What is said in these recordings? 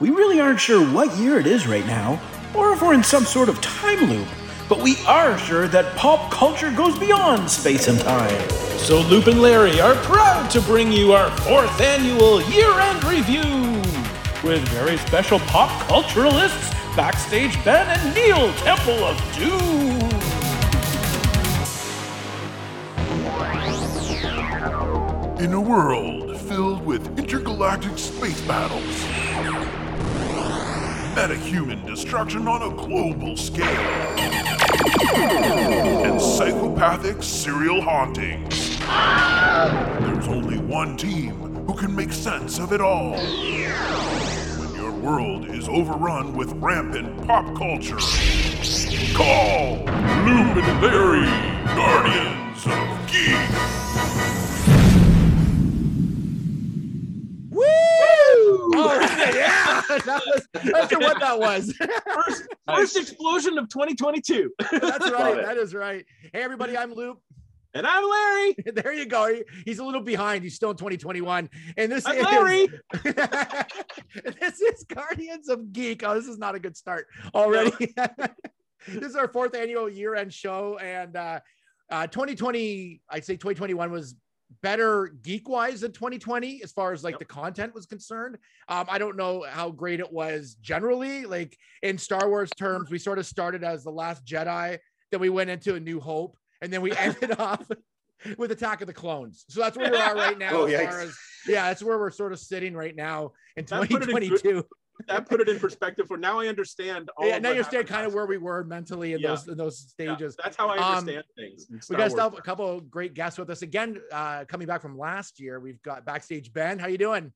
We really aren't sure what year it is right now, or if we're in some sort of time loop, but we are sure that pop culture goes beyond space and time. So Loop and Larry are proud to bring you our fourth annual year-end review with very special pop culturalists, Backstage Ben and Neil Temple of Doom. In a world filled with intergalactic space battles, metahuman destruction on a global scale, and psychopathic serial hauntings, there's only one team who can make sense of it all. When your world is overrun with rampant pop culture, call Loop and Larry, Guardians of Geek. Oh, yeah, that was, that's what that was. First, first explosion of 2022. That's right. That is right. Hey, everybody, I'm Loop. And I'm Larry. There you go. He- He's a little behind. He's still in 2021. And this I'm is Larry. this is Guardians of Geek. Oh, this is not a good start already. this is our fourth annual year-end show, and uh, uh, 2020, I'd say 2021 was better geek-wise than 2020 as far as like the content was concerned. Um, I don't know how great it was generally. Like in Star Wars terms, we sort of started as the Last Jedi, then we went into A New Hope, and then we ended off with Attack of the Clones. So that's where we are right now. Oh, as far as yeah, that's where we're sort of sitting right now in That put it in 2022. That put it in perspective for now I understand all Yeah, now you understand kind of where we were mentally in Yeah. those in those Yeah, stages. that's how I Um, understand things. We got a couple of great guests with us again. Uh, coming back from last year, we've got backstage Ben. How you doing?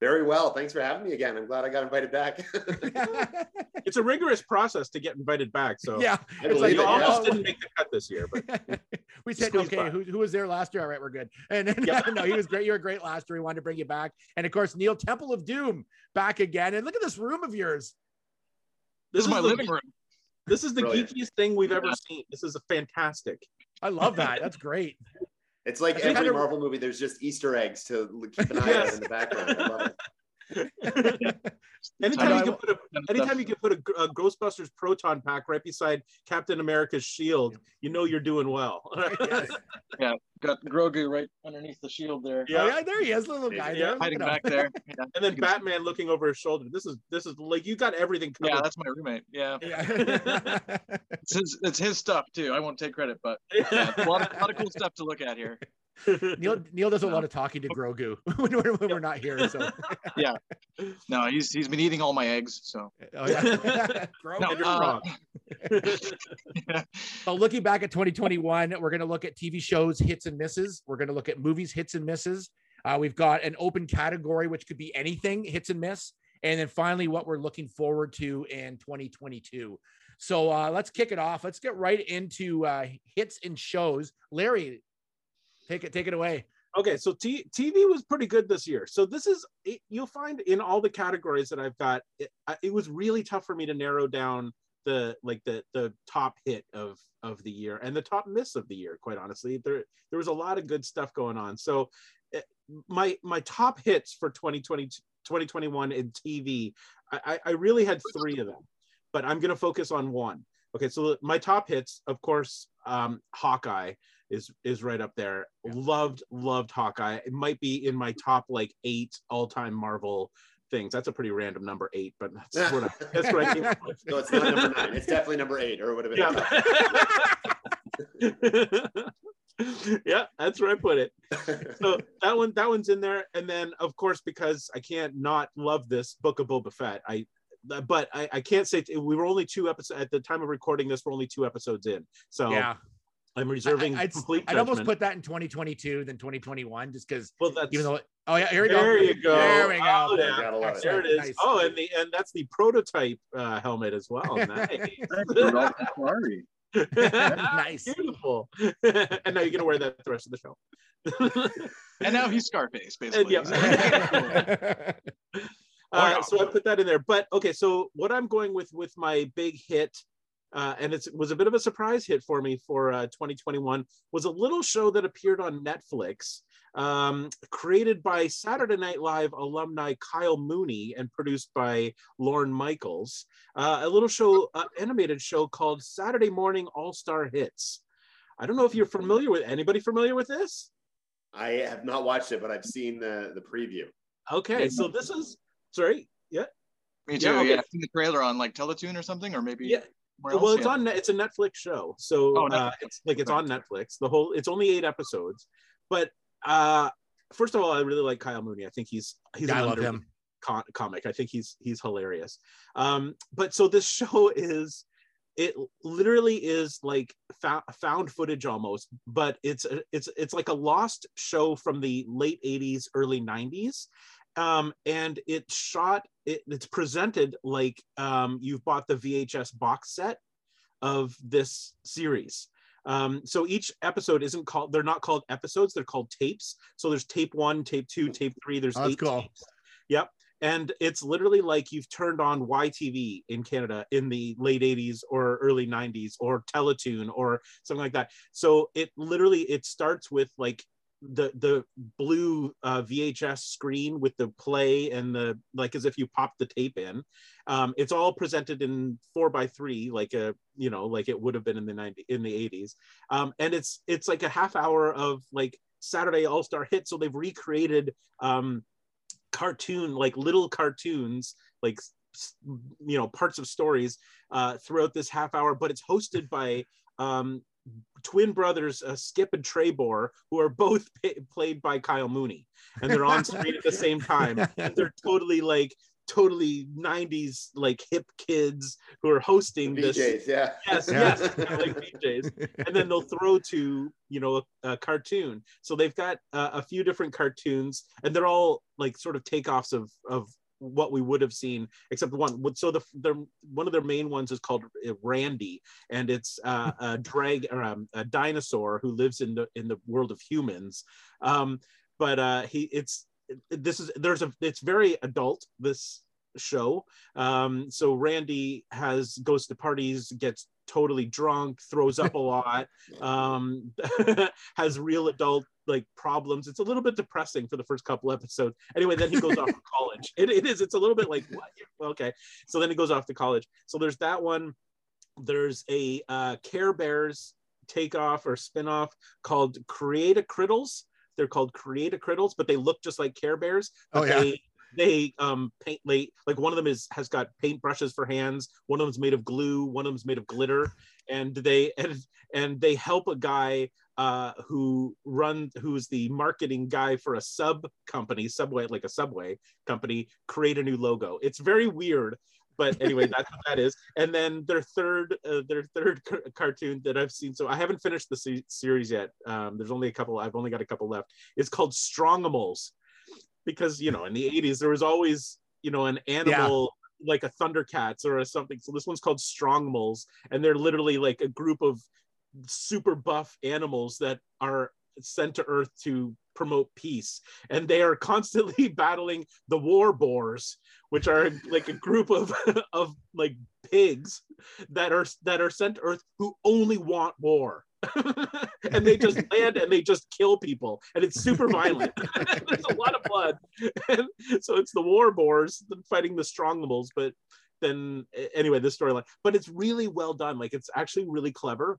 Very well. Thanks for having me again. I'm glad I got invited back. It's a rigorous process to get invited back. So yeah, I it's like you it, yeah. almost oh, didn't make the cut this year, but we said okay. by. Who, who was there last year? All right, we're good. And then, Yeah. no, he was great. You were great last year. We wanted to bring you back. And of course, Neil Temple of Doom back again. And look at this room of yours. this This is my living room. This is the Brilliant. geekiest thing we've ever seen. This is a fantastic. I love that. That's great. It's like every Marvel movie. There's just Easter eggs to keep an eye on in the background. I love it. Anytime you can put a anytime you can put a, G- a Ghostbusters proton pack right beside Captain America's shield, you know you're doing well. Yes. Got Grogu right underneath the shield there, Oh, yeah, there he is, little guy. Yeah. there. Hiding back there. Yeah. and then Batman looking over his shoulder. This is this is like you got everything covered. Yeah, that's my roommate. Yeah, Yeah. it's his, it's his stuff too. I won't take credit, but yeah, a lot of, lot of cool stuff to look at here. Neil Neil does a lot of talking to Grogu when we're, when we're not here. So, yeah, No, he's he's been eating all my eggs. So oh, yeah. Grogu. No, you're uh, wrong. So looking back at 2021, we're going to look at TV shows hits and misses. We're going to look at movies hits and misses. Uh, we've got an open category, which could be anything hits and miss. And then finally, what we're looking forward to in 2022. So uh, let's kick it off. Let's get right into uh, hits and shows. Larry, take it take it away. Okay, so T- TV was pretty good this year. So this is it, you'll find in all the categories that I've got. It, it was really tough for me to narrow down the like the the top hit of of the year and the top miss of the year. Quite honestly, there there was a lot of good stuff going on. So eh, my my top hits for 2020 2021 in TV, I, I I really had three of them, but I'm gonna focus on one. Okay, so my top hits, of course, um, Hawkeye is is right up there. Loved loved Hawkeye. It might be in my top like eight all time Marvel things. That's a pretty random number eight, but that's what I, that's what I came up with. So it's not number nine. It's definitely number eight, or would have been. Yeah. yeah, that's where I put it. So that one that one's in there, and then of course because I can't not love this Book of Boba Fett. I but I, I can't say we were only two episodes at the time of recording this. We're only two episodes in, so yeah, I'm reserving I, would complete. I'd almost put that in 2022 than 2021, just because well, that's even though oh yeah, here we go. there you go. There we go. Oh, yeah. Gotta love it. There it is. Nice. Oh, and the and that's the prototype uh, helmet as well. Nice. Nice. Beautiful. and now you're gonna wear that the rest of the show. And now he's Scarface, basically. yeah. Uh, so I put that in there. But okay, so what I'm going with with my big hit, uh, and it was a bit of a surprise hit for me for uh, 2021, was a little show that appeared on Netflix. Um, created by Saturday Night Live alumni Kyle Mooney and produced by Lorne Michaels. Uh, a little show, uh, animated show called Saturday Morning All Star Hits. I don't know if you're familiar with anybody familiar with this. I have not watched it, but I've seen the the preview. Okay, so this is sorry, yeah, Me too. Yeah, Yeah. I've seen the trailer on like Teletoon or something, or maybe yeah. Somewhere else, Well, it's yeah. on. It's a Netflix show, so Oh, uh, it's like it's on Netflix. The whole. It's only eight episodes, but uh, first of all, I really like Kyle Mooney. I think he's he's Yeah, I love him. co- comic. I think he's he's hilarious. Um, but so this show is it literally is like fou- found footage almost, but it's a- it's it's like a lost show from the late 80s, early 90s. Um, and it's shot, it, it's presented like um, you've bought the VHS box set of this series. Um, so each episode isn't called, they're not called episodes, they're called tapes. So there's tape one, tape two, tape three, there's Oh, that's eight cool. tapes. Yep. And it's literally like you've turned on YTV in Canada in the late 80s or early 90s or Teletoon or something like that. So it literally it starts with like the the blue uh, VHS screen with the play and the like as if you pop the tape in. Um, it's all presented in four by three, like a you know like it would have been in the 90 in the 80s. Um, and it's it's like a half hour of like Saturday All Star hit. So they've recreated um, cartoon like little cartoons like you know parts of stories uh, throughout this half hour but it's hosted by um, twin brothers uh, skip and trebor who are both pa- played by kyle mooney and they're on screen at the same time and they're totally like totally 90s like hip kids who are hosting this VJs, yeah. yes Yeah. yes like VJs and then they'll throw to you know a, a cartoon so they've got uh, a few different cartoons and they're all like sort of takeoffs of of what we would have seen except one so the, the one of their main ones is called uh, randy and it's uh, a drag or um, a dinosaur who lives in the in the world of humans. Um but uh he it's this is there's a it's very adult this show. Um so randy has goes to parties gets totally drunk throws up a lot um has real adult like problems. It's a little bit depressing for the first couple episodes. Anyway then he goes off to college. It, it is. It's a little bit like what? Okay. So then he goes off to college. So there's that one. There's a uh care bears takeoff or spin-off called create a criddles they're called create a criddles but they look just like care bears Oh, yeah. they they um paint like like one of them is has got paint brushes for hands. One of them's made of glue. One of them's made of glitter and they and and they help a guy uh who run who's the marketing guy for a sub company subway like a subway company create a new logo. It's very weird but anyway that's what that is. And then their third uh, their third car- cartoon that i've seen so i haven't finished the se- series yet um there's only a couple i've only got a couple left it's called strongimals. Because you know in the 80s there was always you know an animal like a thundercats or a something. So this one's called strongimals and they're literally like a group of super buff animals that are sent to earth to promote peace. And they are constantly battling the war boars which are like a group of of like pigs that are that are sent to earth who only want war and they just land and they just kill people and it's super violent. There's a lot of blood. And so it's the war boars fighting the strongimals but then anyway this storyline but it's really well done. Like it's actually really clever.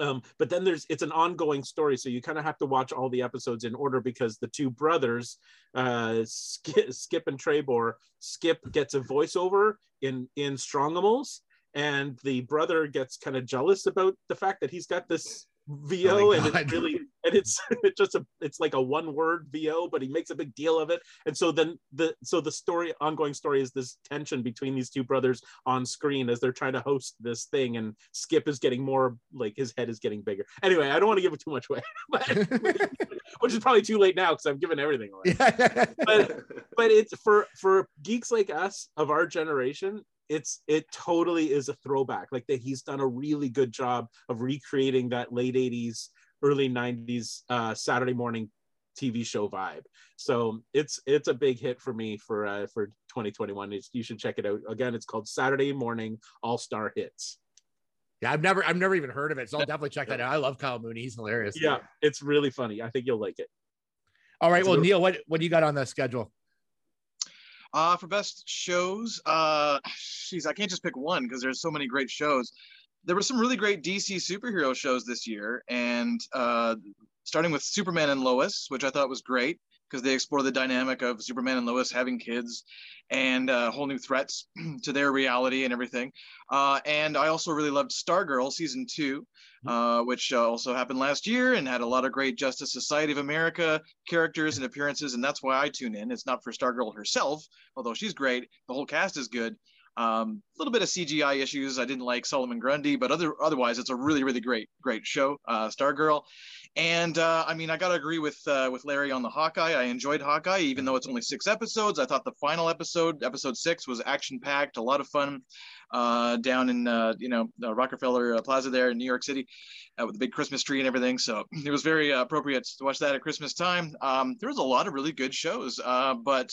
Um, but then there's it's an ongoing story so you kind of have to watch all the episodes in order because the two brothers uh, skip, skip and trebor skip gets a voiceover in in strongimals and the brother gets kind of jealous about the fact that he's got this VO Oh and it's really and it's it's just a it's like a one word VO but he makes a big deal of it. And so then the so the story ongoing story is this tension between these two brothers on screen as they're trying to host this thing and Skip is getting more like his head is getting bigger. Anyway I don't want to give it too much away but, which is probably too late now because I've given everything away. But but it's for for geeks like us of our generation it's it totally is a throwback like that he's done a really good job of recreating that late 80s early 90s uh saturday morning tv show vibe so it's it's a big hit for me for uh for 2021 it's, you should check it out again it's called saturday morning all-star hits yeah, I've never I've never even heard of it, so I'll definitely check that out. I love Kyle Mooney; he's hilarious. yeah it's really funny i think you'll like it All right. A Well, Neil, what what do you got on the schedule? Uh, for best shows, uh, geez, I can't just pick one because there's so many great shows. There were some really great DC superhero shows this year, and uh, starting with Superman and Lois, which I thought was great because they explore the dynamic of Superman and Lois having kids and uh, whole new threats to their reality and everything. Uh, and I also really loved Stargirl season two, uh, which uh, also happened last year and had a lot of great Justice Society of America characters and appearances. And that's why I tune in. It's not for Stargirl herself, although she's great. The whole cast is good. Um, a little bit of CGI issues. I didn't like Solomon Grundy, but other otherwise, it's a really, really great, great show. Uh, Stargirl, and uh, I mean, I gotta agree with uh, with Larry on the Hawkeye. I enjoyed Hawkeye, even though it's only six episodes. I thought the final episode, episode six, was action packed, a lot of fun. Uh, down in uh, you know uh, Rockefeller uh, Plaza there in New York City, with the big Christmas tree and everything. So it was very appropriate to watch that at Christmas time. Um, there was a lot of really good shows, but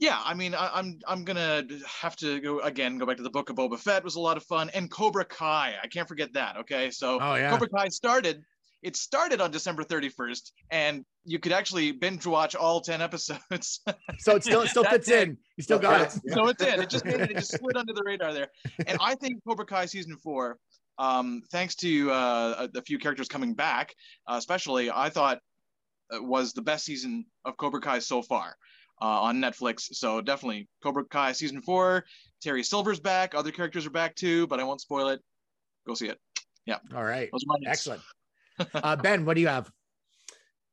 yeah, I mean, I, I'm I'm gonna have to go again. Go back to the book of Boba Fett was a lot of fun, and Cobra Kai. I can't forget that. Okay, so Oh yeah. Cobra Kai started. It started on December 31st, and you could actually binge watch all 10 episodes. So it still it still fits in. You still got it. So it did. It just it. It just slid under the radar there. And I think Cobra Kai season four, um, thanks to uh, a, a few characters coming back, uh, especially, I thought uh, was the best season of Cobra Kai so far uh, on Netflix. So definitely Cobra Kai season four. Terry Silver's back. Other characters are back too, but I won't spoil it. Go see it. Yeah. All right. Those are my notes. Excellent. Uh, ben, what do you have?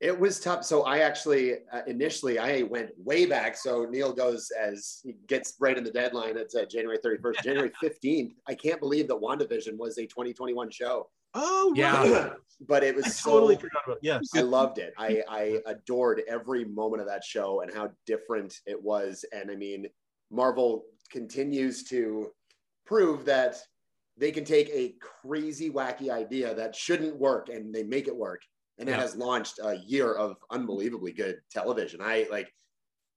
It was tough. So I actually uh, initially I went way back. So Neil goes as he gets right in the deadline. It's uh, January 31st, January 15th. I can't believe that WandaVision was a 2021 show, Oh, Yeah. but it I was so. totally forgot about. Yes. I loved it. I, I adored every moment of that show and how different it was. And I mean, Marvel continues to prove that they can take a crazy, wacky idea that shouldn't work and they make it work. And it has launched a year of unbelievably good television. I like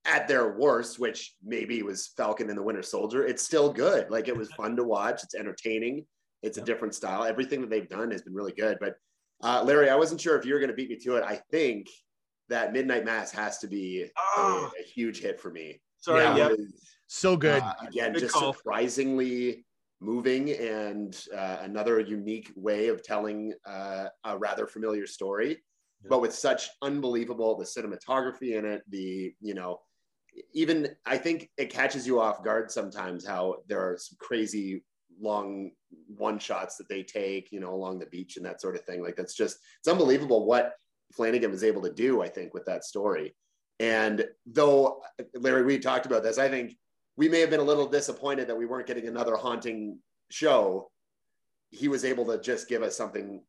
at their worst, which maybe was Falcon and the Winter Soldier, it's still good. Like it was fun to watch. It's entertaining. It's a different style. Everything that they've done has been really good. But uh, Larry, I wasn't sure if you were going to beat me to it. I think that Midnight Mass has to be a, Oh, a huge hit for me. sorry. Yeah. Yeah. It was, So good. uh, again, Good just call. surprisingly moving and uh, another unique way of telling uh, a rather familiar story, Yeah. but with such unbelievable the cinematography in it. The you know, even I think it catches you off guard sometimes how there are some crazy long one shots that they take, you know, along the beach and that sort of thing. Like that's just it's unbelievable what Flanagan was able to do. I think with that story. And though Larry, we talked about this, I think we may have been a little disappointed that we weren't getting another haunting show. He was able to just give us something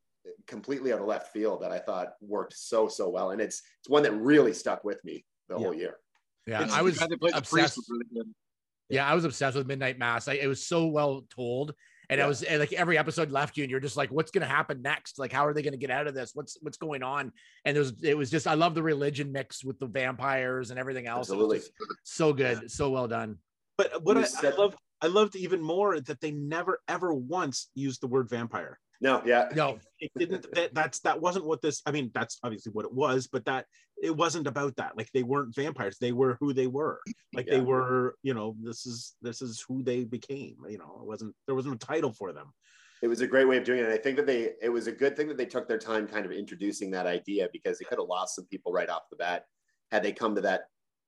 completely out of left field that I thought worked so so well, and it's it's one that really stuck with me the whole year. Yeah, It's I was guy that plays the priest obsessed. really good. Yeah, I was obsessed with Midnight Mass. I, it was so well told, and I was and like every episode left you, and you're just like, what's going to happen next? Like, how are they going to get out of this? What's what's going on? And it was it was just I love the religion mix with the vampires and everything else. It was Absolutely. so good, so well done. But what You I, I said- loved, I loved even more that they never ever once used the word vampire. No, yeah, No, It didn't. that, that's that wasn't what this. I mean, that's obviously what it was, but that it wasn't about that. Like they weren't vampires. They were who they were. Like they were. You know, this is this is who they became. You know, it wasn't. There wasn't a title for them. it was a great way of doing it. And I think that they it was a good thing that they took their time kind of introducing that idea because they could have lost some people right off the bat had they come to that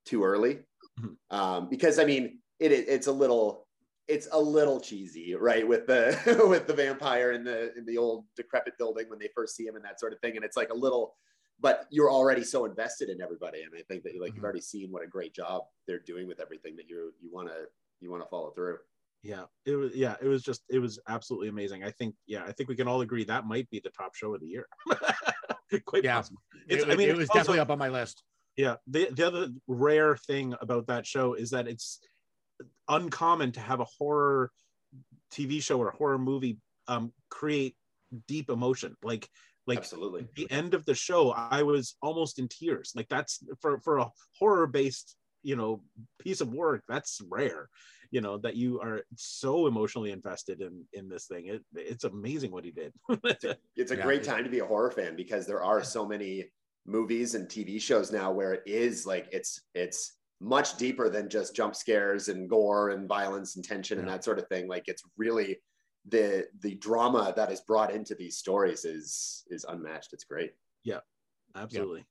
too early. Mhm. Um, because I mean, it, it it's a little it's a little cheesy, right? With the with the vampire in the in the old decrepit building when they first see him and that sort of thing. And it's like a little, but you're already so invested in everybody. And I think that like Mhm. you've already seen what a great job they're doing with everything that you you want to you want to follow through. Yeah, it was. Yeah, it was just. It was absolutely amazing. I think. Yeah, I think we can all agree that might be the top show of the year. Quite Yeah. possible. it, I mean, it was also- definitely up on my list. Yeah. The the other rare thing about that show is that it's uncommon to have a horror TV show or a horror movie um, create deep emotion. Like like Absolutely. the end of the show, I was almost in tears. Like that's for for a horror based you know piece of work. That's rare. You know that you are so emotionally invested in in this thing. It, it's amazing what he did. it's a Yeah. great time to be a horror fan because there are so many movies and TV shows now where it is like it's it's much deeper than just jump scares and gore and violence and tension and that sort of thing. Like it's really the the drama that is brought into these stories is is unmatched. It's great. Yeah, absolutely.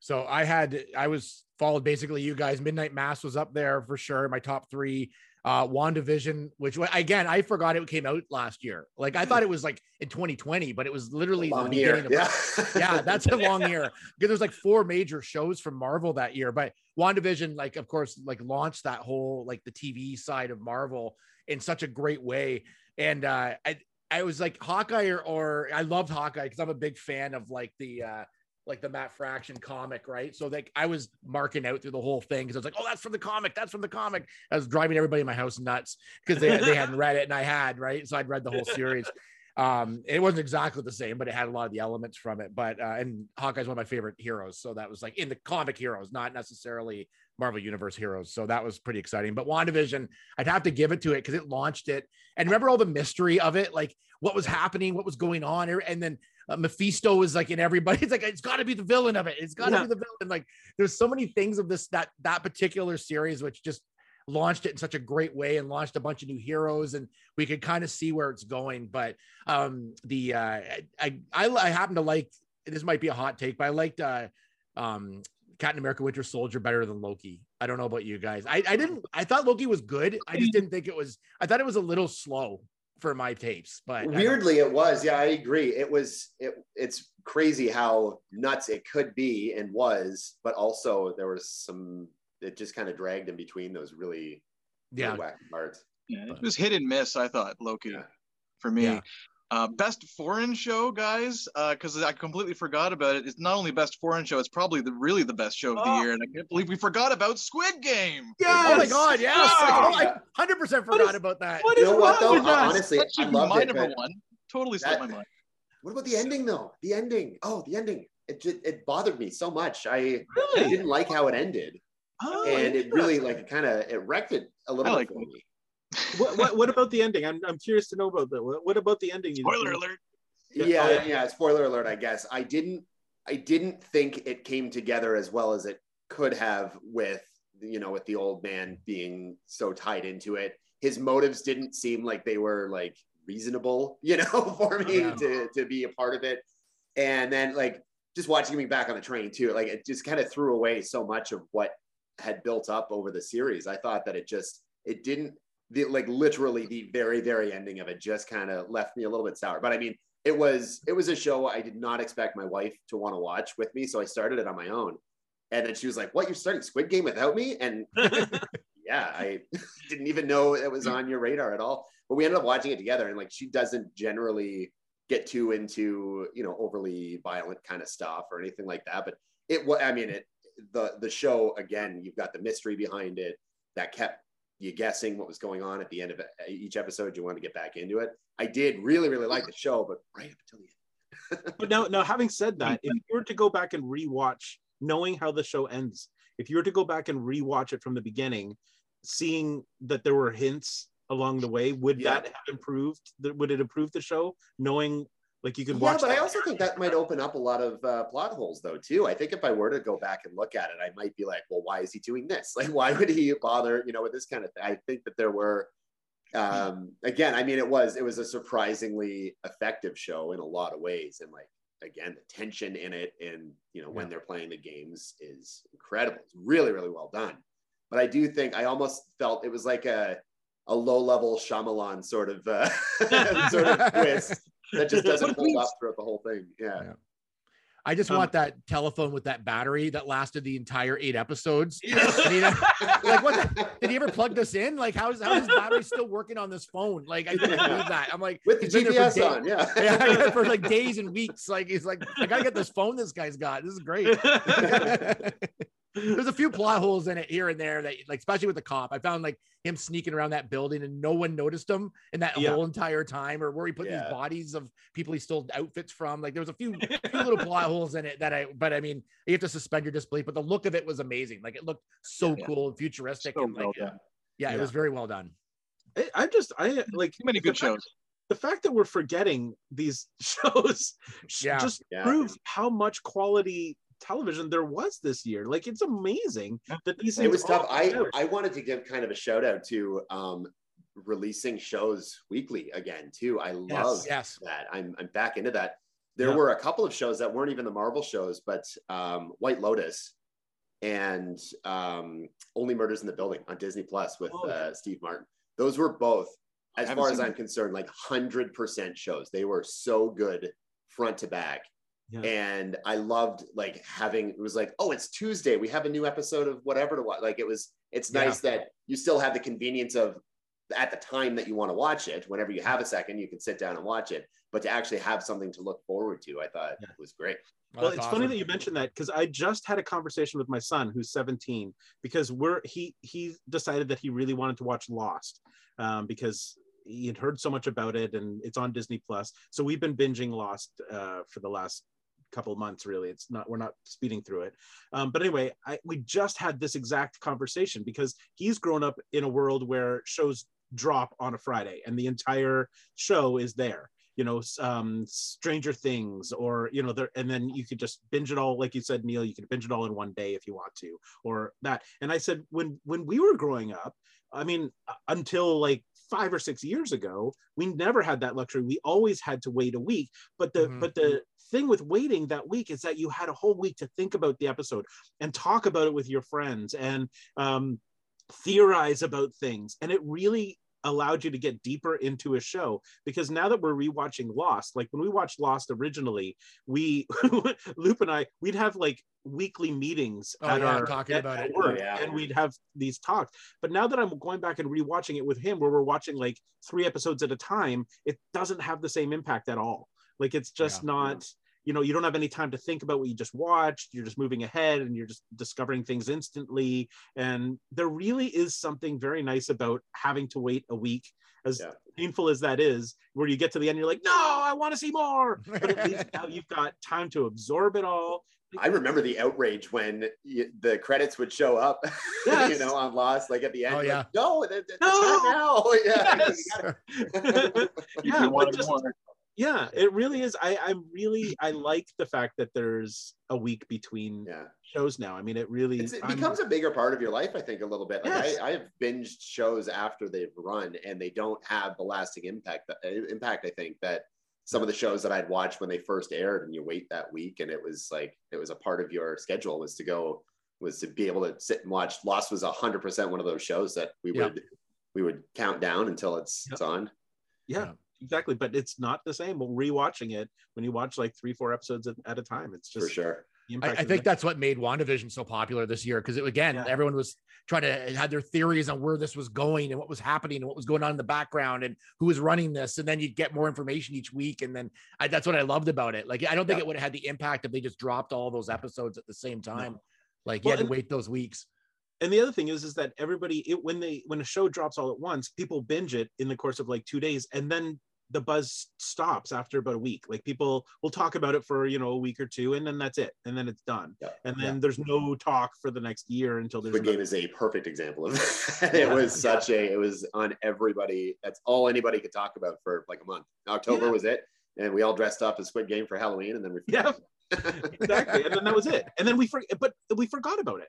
So I had I was followed basically you guys. Midnight Mass was up there for sure. My top three. Uh WandaVision, which again I forgot it came out last year. Like I thought it was like in 2020, but it was literally the Long year. beginning of Yeah. yeah, that's a long year because there's like four major shows from Marvel that year. But WandaVision, like, of course, like launched that whole like the TV side of Marvel in such a great way. And uh I I was like Hawkeye or, or I loved Hawkeye because I'm a big fan of like the uh like the Matt Fraction comic, right? So like I was marking out through the whole thing because I was like, oh, that's from the comic, that's from the comic. I was driving everybody in my house nuts because they, they hadn't read it and I had, right? So I'd read the whole series um it wasn't exactly the same but it had a lot of the elements from it but uh and hawkeye's one of my favorite heroes so that was like in the comic heroes not necessarily marvel universe heroes so that was pretty exciting. But wandavision i'd have to give it to it because it launched it. And remember all the mystery of it? Like what was happening? What was going on? And then uh, mephisto was like in everybody. It's like it's got to be the villain of it. It's got to Yeah. be the villain. Like there's so many things of this that that particular series which just launched it in such a great way and launched a bunch of new heroes and we could kind of see where it's going. But um the uh I, I i happen to like this might be a hot take but i liked uh um captain america winter soldier better than loki i don't know about you guys i i didn't i thought loki was good i just didn't think it was i thought it was a little slow for my tapes but Weirdly, it was. Yeah, I agree. It was. It, it's crazy how nuts it could be and was, but also there was some. It just kind of dragged in between those really, yeah really wacky parts. Yeah, it was hit and miss. I thought Loki Yeah. for me. Yeah. Uh, best foreign show, guys, because I completely forgot about it. It's not only best foreign show; it's probably the really the best show of the Oh. year, and I can't believe we forgot about Squid Game. oh my god yes oh, i 100% forgot is- about that What You know what, wrong though? with us? Honestly, That I should be loved my it. number one. Totally slipped my mind. What about the ending though? The ending. Oh, the ending. It just, it bothered me so much. I, I didn't like how it ended, Oh, and it really like kind of it wrecked it a little I bit like for it. me. What, what, what about the ending? I'm, I'm curious to know about that. What, what about the ending? You- Spoiler alert. Yeah, Yeah, oh, yeah, yeah. Spoiler alert. I guess I didn't. I didn't think it came together as well as it could have with you know with the old man being so tied into it. His motives didn't seem like they were like reasonable, you know, for me Yeah. to to be a part of it. And then like just watching me back on the train too, like it just kind of threw away so much of what had built up over the series. I thought that it just it didn't the like literally the very very ending of it just kind of left me a little bit sour. But I mean, it was it was a show I did not expect my wife to want to watch with me, so I started it on my own. And then she was like, "What? You're starting Squid Game without me?" And yeah, I didn't even know it was on your radar at all. But we ended up watching it together, and like she doesn't generally get too into you know overly violent kind of stuff or anything like that. But it was, I mean, it the the show again. You've got the mystery behind it that kept you guessing what was going on at the end of each episode. You want to get back into it. I did really really like the show, but right up until the end. But now, now, having said that, if you were to go back and rewatch, knowing how the show ends, if you were to go back and rewatch it from the beginning, seeing that there were hints along the way, would Yeah. that have improved? Would it improve the show? Knowing, like, you could watch. Yeah, but I also think that might open up a lot of uh, plot holes, though. Too. I think if I were to go back and look at it, I might be like, "Well, why is he doing this? Like, why would he bother? You know, with this kind of thing?" I think that there were, um, again, I mean, it was it was a surprisingly effective show in a lot of ways, and like again, the tension in it, and you know, when they're playing the games is incredible. It's really, really well done. But I do think I almost felt it was like a a low level Shyamalan sort of uh, sort of twist that just doesn't hold up throughout the whole thing. Yeah. Yeah. I just Um, want that telephone with that battery that lasted the entire eight episodes. And he- like, what? the- did he ever plug this in? Like, how is how is battery still working on this phone? Like, I couldn't believe that. I'm like, With the he's been GPS for day- on, yeah. yeah, for like days and weeks. Like, he's like, I gotta get this phone this guy's got. This is great. There's a few plot holes in it here and there that, like, especially with the cop, I found like him sneaking around that building and no one noticed him in that Yeah. whole entire time, or where he put Yeah. these bodies of people he stole outfits from. Like, there was a few, few little plot holes in it that I, but I mean, you have to suspend your disbelief. But the look of it was amazing. Like, it looked so Yeah. cool and futuristic, So and like, well yeah, done. yeah, it was very well done. I, I'm just, I like Too many good shows. the fact that we're forgetting these shows Yeah. just Yeah. proves how much quality television there was this year. Like it's amazing that these it was tough. all I. I wanted to give kind of a shout out to um, releasing shows weekly again too. I love Yes. that. I'm I'm back into that. There Yeah. were a couple of shows that weren't even the Marvel shows, but um, White Lotus and um, Only Murders in the Building on Disney Plus with Oh, yeah. uh, Steve Martin. Those were both, as far as I'm concerned, like hundred percent shows. They were so good front to back. Yeah. And I loved like having it was like, oh, it's Tuesday. We have a new episode of whatever to watch. Like it was, it's Yeah. nice that you still have the convenience of at the time that you want to watch it, whenever you have a second, you can sit down and watch it. But to actually have something to look forward to, I thought Yeah. was great. well, That's it's funny that you mentioned that because I just had a conversation with my son who's 17 because we're he he decided that he really wanted to watch Lost um, because he had heard so much about it and it's on Disney Plus. So we've been binging Lost uh, for the last couple months. Really, it's not we're not speeding through it. Um, but anyway, I, we just had this exact conversation because he's grown up in a world where shows drop on a Friday and the entire show is there you know um stranger things or you know there and then you could just binge it all like you said neil you could binge it all in one day if you want to or that and i said when when we were growing up i mean until like five or six years ago we never had that luxury. We always had to wait a week. But the Mhm. but the thing with waiting that week is that you had a whole week to think about the episode and talk about it with your friends and um theorize about things. And it really allowed you to get deeper into a show because now that we're rewatching Lost, like when we watched Lost originally, we Loop and I we'd have like weekly meetings Oh, at yeah, our talking at- about at it. work, Oh, yeah. and we'd have these talks. But now that I'm going back and rewatching it with him, where we're watching like three episodes at a time, it doesn't have the same impact at all. Like it's just Yeah. not you know you don't have any time to think about what you just watched you're just moving ahead and you're just discovering things instantly and there really is something very nice about having to wait a week as Yeah. painful as that is where you get to the end you're like no i want to see more but at least now you've got time to absorb it all I remember the outrage when y- the credits would show up, you know, on Lost, like at the end. Oh, like, yeah. no, it- it- No. not now. Yeah. Yes. You yeah can want but just- more. Yeah it really is i i'm really i like the fact that there's a week between yeah. shows now i mean it really It's, it I'm- becomes a bigger part of your life, I think, a little bit. Like Yes. I, I've binged shows after they've run, and they don't have the lasting impact. That, uh, impact, I think, that some of the shows that I'd watched when they first aired, and you wait that week, and it was like it was a part of your schedule was to go was to be able to sit and watch. Lost was hundred percent one of those shows that we Yeah. would we would count down until it's Yep. it's on. yeah, Yeah. Exactly but it's not the same rewatching it when you watch like three four episodes at, at a time it's just for sure. I, I think there. that's what made WandaVision so popular this year because again, Yeah. everyone was trying to had their theories on where this was going and what was happening and what was going on in the background and who was running this, and then you'd get more information each week, and then I, that's what I loved about it. Like I don't think Yeah. it would have had the impact if they just dropped all those episodes at the same time. Like you Well, had to and- wait those weeks. And the other thing is is that everybody it, when they when a show drops all at once people binge it in the course of like two days and then the buzz stops after about a week like people will talk about it for you know a week or two and then that's it and then it's done Yeah. and then there's no talk for the next year until there's Squid Game is a perfect example of that. it was such a it was on everybody. That's all anybody could talk about for like a month. October Yeah. was it, and we all dressed up as Squid Game for Halloween, and then we Yeah. exactly and then that was it and then we for, but we forgot about it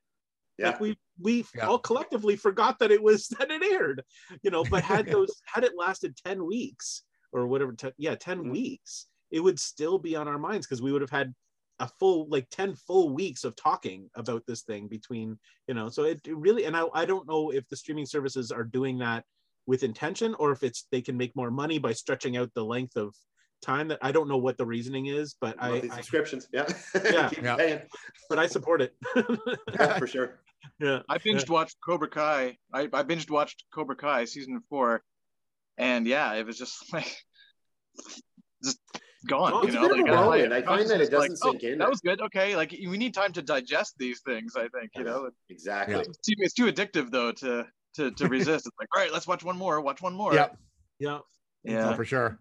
yeah. like we we Yeah. all collectively forgot that it was that it aired you know but had those had it lasted 10 weeks or whatever te- yeah 10 Mhm. weeks it would still be on our minds because we would have had a full like 10 full weeks of talking about this thing between you know so it, it really and I, I don't know if the streaming services are doing that with intention or if it's they can make more money by stretching out the length of time that i don't know what the reasoning is but I, Monthly I subscriptions. Yeah. Yeah. Keep Yeah. paying. but i support it Yeah, for sure. yeah I binged watched Cobra Kai. I, I binged watched Cobra Kai season four, and yeah, it was just like just gone. Oh, you it's know, a bit of like, a I- whirlwind. I find that it doesn't like, sink oh, in. That was good. Okay, like we need time to digest these things. I think you know Exactly. it's too, it's too addictive though to to to resist. it's like all right, let's watch one more. Watch one more. Yep, yeah oh, Yeah. for sure.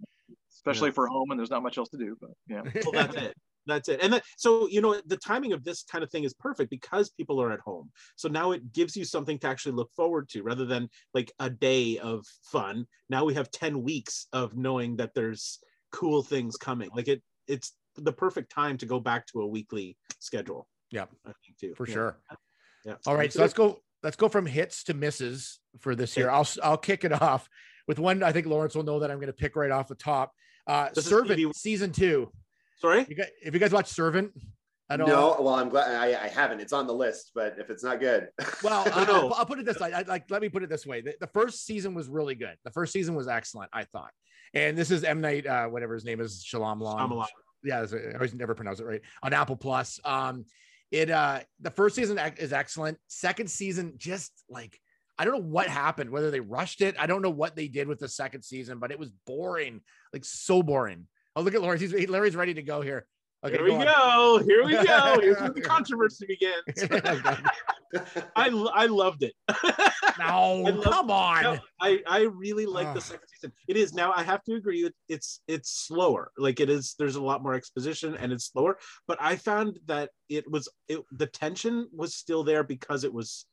Especially for home and there's not much else to do. But yeah. well that's it That's it. And that, so, you know, the timing of this kind of thing is perfect because people are at home. So now it gives you something to actually look forward to rather than like a day of fun. Now we have 10 weeks of knowing that there's cool things coming. Like it, it's the perfect time to go back to a weekly schedule. Yeah, I think too. for Yeah. sure. Yeah. All right, so let's go. Let's go from hits to misses for this year. I'll I'll kick it off with one. I think Lawrence will know that I'm going to pick right off the top. Uh, This Servant TV season two. Sorry. You guys, if you guys watch Servant, I don't no, well, I'm glad I, I haven't. It's on the list, but if it's not good, Well, I- no. I'll, I'll put it this way. I, like, let me put it this way. The, the first season was really good. The first season was excellent, I thought. And this is M Night, uh, whatever his name is, Shalom Lam. Shyamalan. Yeah, I always never pronounce it right on Apple Plus. Um, it uh, the first season is excellent. Second season, just like I don't know what happened, whether they rushed it. I don't know what they did with the second season, but it was boring, like so boring. Oh, look at Larry. He's Larry's ready to go here. Okay, Here we on. go. Here we go. Here's where the controversy begins. I I loved it. no, I love- come on. No, I I really like the second season. It is now. I have to agree with it's it's slower. Like it is. There's a lot more exposition and it's slower. But I found that it was it the tension was still there because it was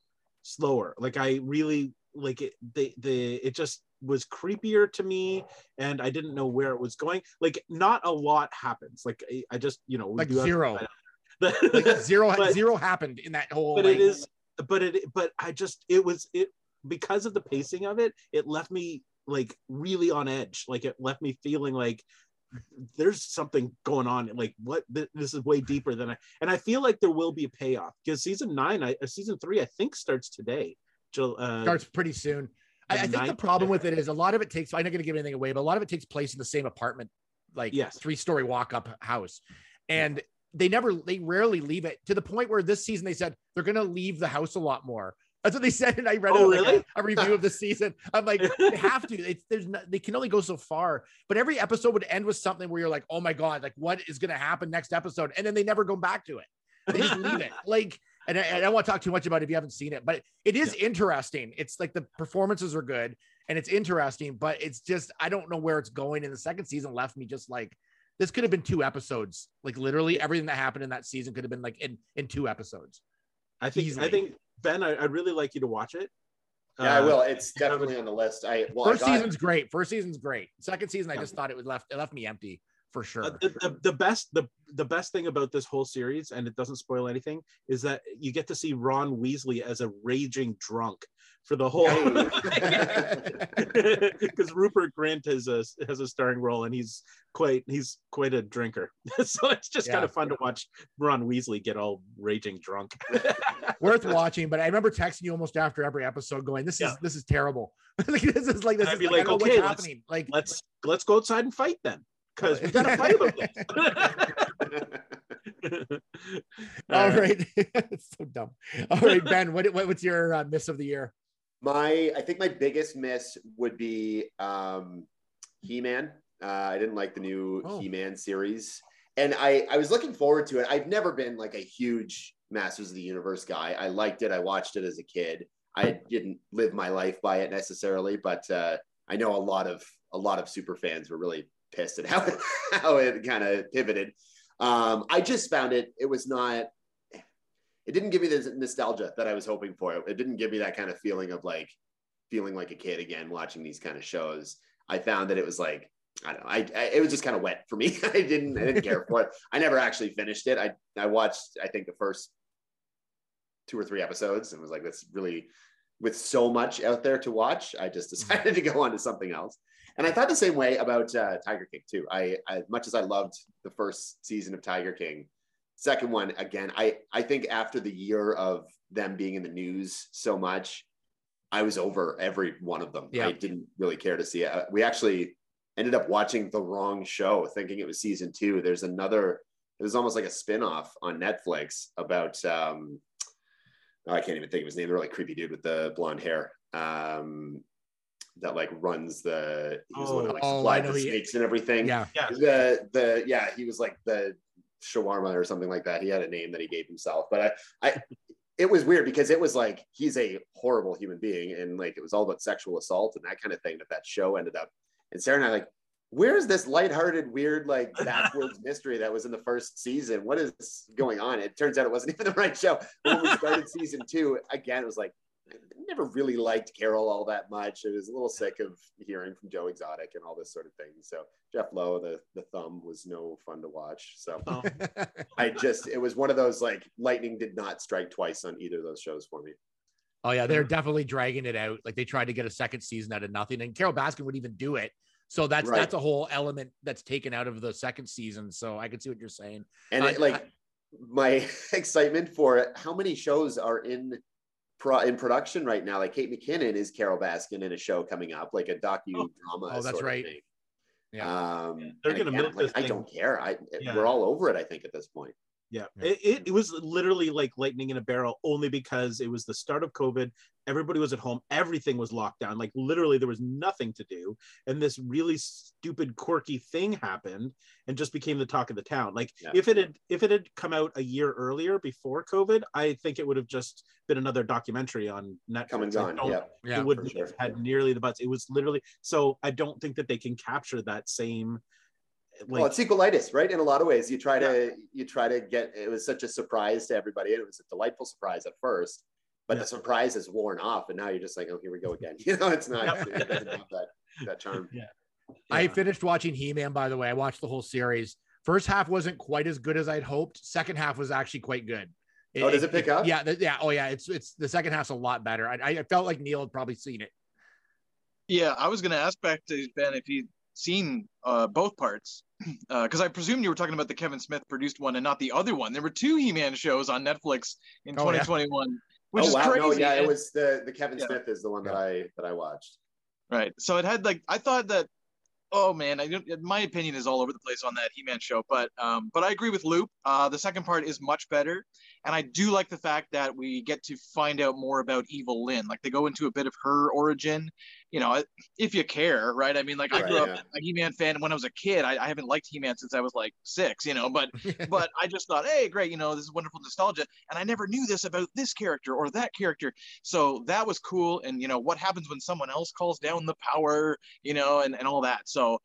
slower. Like I really like it. The the it just was creepier to me, and I didn't know where it was going. Like not a lot happens. Like I, I just you know Like zero. like zero But- zero happened in that whole but like, it is but it but i just it was it because of the pacing of it it left me like really on edge like it left me feeling like there's something going on like what th- this is way deeper than i and i feel like there will be a payoff because season nine i uh, season three i think starts today uh, starts pretty soon. I, I think the problem with it is a lot of it takes. I'm not going to give anything away, but a lot of it takes place in the same apartment, like Yes. three story walk up house, and they never, they rarely leave it to the point where this season they said they're going to leave the house a lot more. That's what they said, and I read Oh, it, like, really? a, a review of the season. I'm like, they have to. It's there's no, they can only go so far. But every episode would end with something where you're like, oh my god, like what is going to happen next episode, and then they never go back to it. They just leave it. Like, and I, I don't want to talk too much about it if you haven't seen it, but it is interesting. It's like the performances are good and it's interesting, but it's just I don't know where it's going. And the second season left me just like this could have been two episodes. Like literally everything that happened in that season could have been like in in two episodes. i think easily. i think ben I, i'd really like you to watch it yeah, I Uh, will. It's definitely on the list. I well, First I got, season's great. First season's great. Second season, I just thought it was left. It left me empty for sure. Uh, the, the, the best the, the best thing about this whole series and it doesn't spoil anything is that you get to see ron weasley as a raging drunk for the whole because rupert grint has a has a starring role and he's quite he's quite a drinker so it's just kind of fun to watch ron weasley get all raging drunk Worth watching, but I remember texting you almost after every episode, going, "This is Yeah. this is terrible. like this is like this I'd is like, like, okay, what's let's- happening." Like let's let's go outside and fight then because we gotta fight about this All right. it's so dumb. All right, Ben, what, what what's your uh, miss of the year? my I think my biggest miss would be um, He-Man. Uh, I didn't like the new Oh. He-Man series, and I I was looking forward to it. I've never been like a huge Masters of the Universe guy. I liked it. I watched it as a kid. I didn't live my life by it necessarily, but uh, I know a lot of a lot of super fans were really pissed at how it, how it kind of pivoted. Um, I just found it. It was not. It didn't give me the nostalgia that I was hoping for. It didn't give me that kind of feeling of like feeling like a kid again watching these kind of shows. I found that it was like I don't know. I, I it was just kind of wet for me. I didn't I didn't care for it. I never actually finished it. I I watched I think the first two or three episodes and was like that's really with so much out there to watch. I just decided to go on to something else. And I thought the same way about uh, Tiger King too. I as much as I loved the first season of Tiger King, second one again. I I think after the year of them being in the news so much, I was over every one of them. Yeah. I didn't really care to see it. Uh, We actually ended up watching the wrong show, thinking it was season two. There's another. It was almost like a spin-off on Netflix about. um oh, I can't even think of his name. The really creepy dude with the blonde hair. Um, that like runs the. He was the one that like Oh, supplied know the he- snakes and everything Yeah. yeah the the yeah he was like the shawarma or something like that he had a name that he gave himself but i i it was weird because it was like he's a horrible human being and like it was all about sexual assault and that kind of thing that that show ended up and sarah and i like where's this lighthearted, weird, like backwards mystery that was in the first season? What is going on? It turns out it wasn't even the right show. When we started season two, again, it was like, I never really liked Carole all that much. I was a little sick of hearing from Joe Exotic and all this sort of thing. So Jeff Lowe, the the thumb was no fun to watch. So Oh. I just it was one of those like lightning did not strike twice on either of those shows for me. Oh yeah, they're hmm. definitely dragging it out. Like they tried to get a second season out of nothing, and Carole Baskin would even do it. So that's Right. that's a whole element that's taken out of the second season. So I can see what you're saying. And I- it, like my excitement for it, how many shows are in pro, in production right now? Like Kate McKinnon is Carole Baskin in a show coming up, like a docu drama. Oh, that's sort of right. thing. Yeah. Um, They're gonna again, milk like, this I thing. don't care. I Yeah. we're all over it. I think at this point. Yeah, Yeah. It, it, it was literally like lightning in a barrel only because it was the start of COVID. Everybody was at home. Everything was locked down. Like literally, there was nothing to do. And this really stupid, quirky thing happened and just became the talk of the town. Like Yeah. if it had if it had come out a year earlier before COVID, I think it would have just been another documentary on Netflix. Come and gone. don't- Yeah. Yeah. it wouldn't sure. have had nearly the buzz. It was literally so. I don't think that they can capture that same. Like, well, it's sequelitis, right? In a lot of ways, you try to you try to get. It was such a surprise to everybody. It was a delightful surprise at first, but Yeah. the surprise is worn off, and now you're just like, oh, here we go again. You know, it's not. Yep. It doesn't have that that charm. I yeah. finished watching He Man. By the way, I watched the whole series. First half wasn't quite as good as I'd hoped. Second half was actually quite good. Oh, does it pick up? Yeah, th- yeah. Oh, yeah. It's it's the second half's a lot better. I, I felt like Neil had probably seen it. Yeah, I was going to ask back to Ben if he'd seen uh, both parts, because I presumed you were talking about the Kevin Smith produced one and not the other one. There were two He-Man shows on Netflix in Oh, yeah. 2021, which oh is wow! crazy. No, yeah, it was the the Kevin Yeah. Smith is the one that I that I watched. Right. So it had like I thought that oh man, I my opinion is all over the place on that He-Man show, but um but I agree with Loop. Uh the second part is much better. And I do like the fact that we get to find out more about Evil Lynn. Like they go into a bit of her origin, you know, if you care, right? I mean, like I Right, grew up a He-Man fan when I was a kid. I, I haven't liked He-Man since I was like six, you know, but but I just thought, hey, great, you know, this is wonderful nostalgia. And I never knew this about this character or that character. So that was cool. And, you know, what happens when someone else calls down the power, you know, and, and all that. So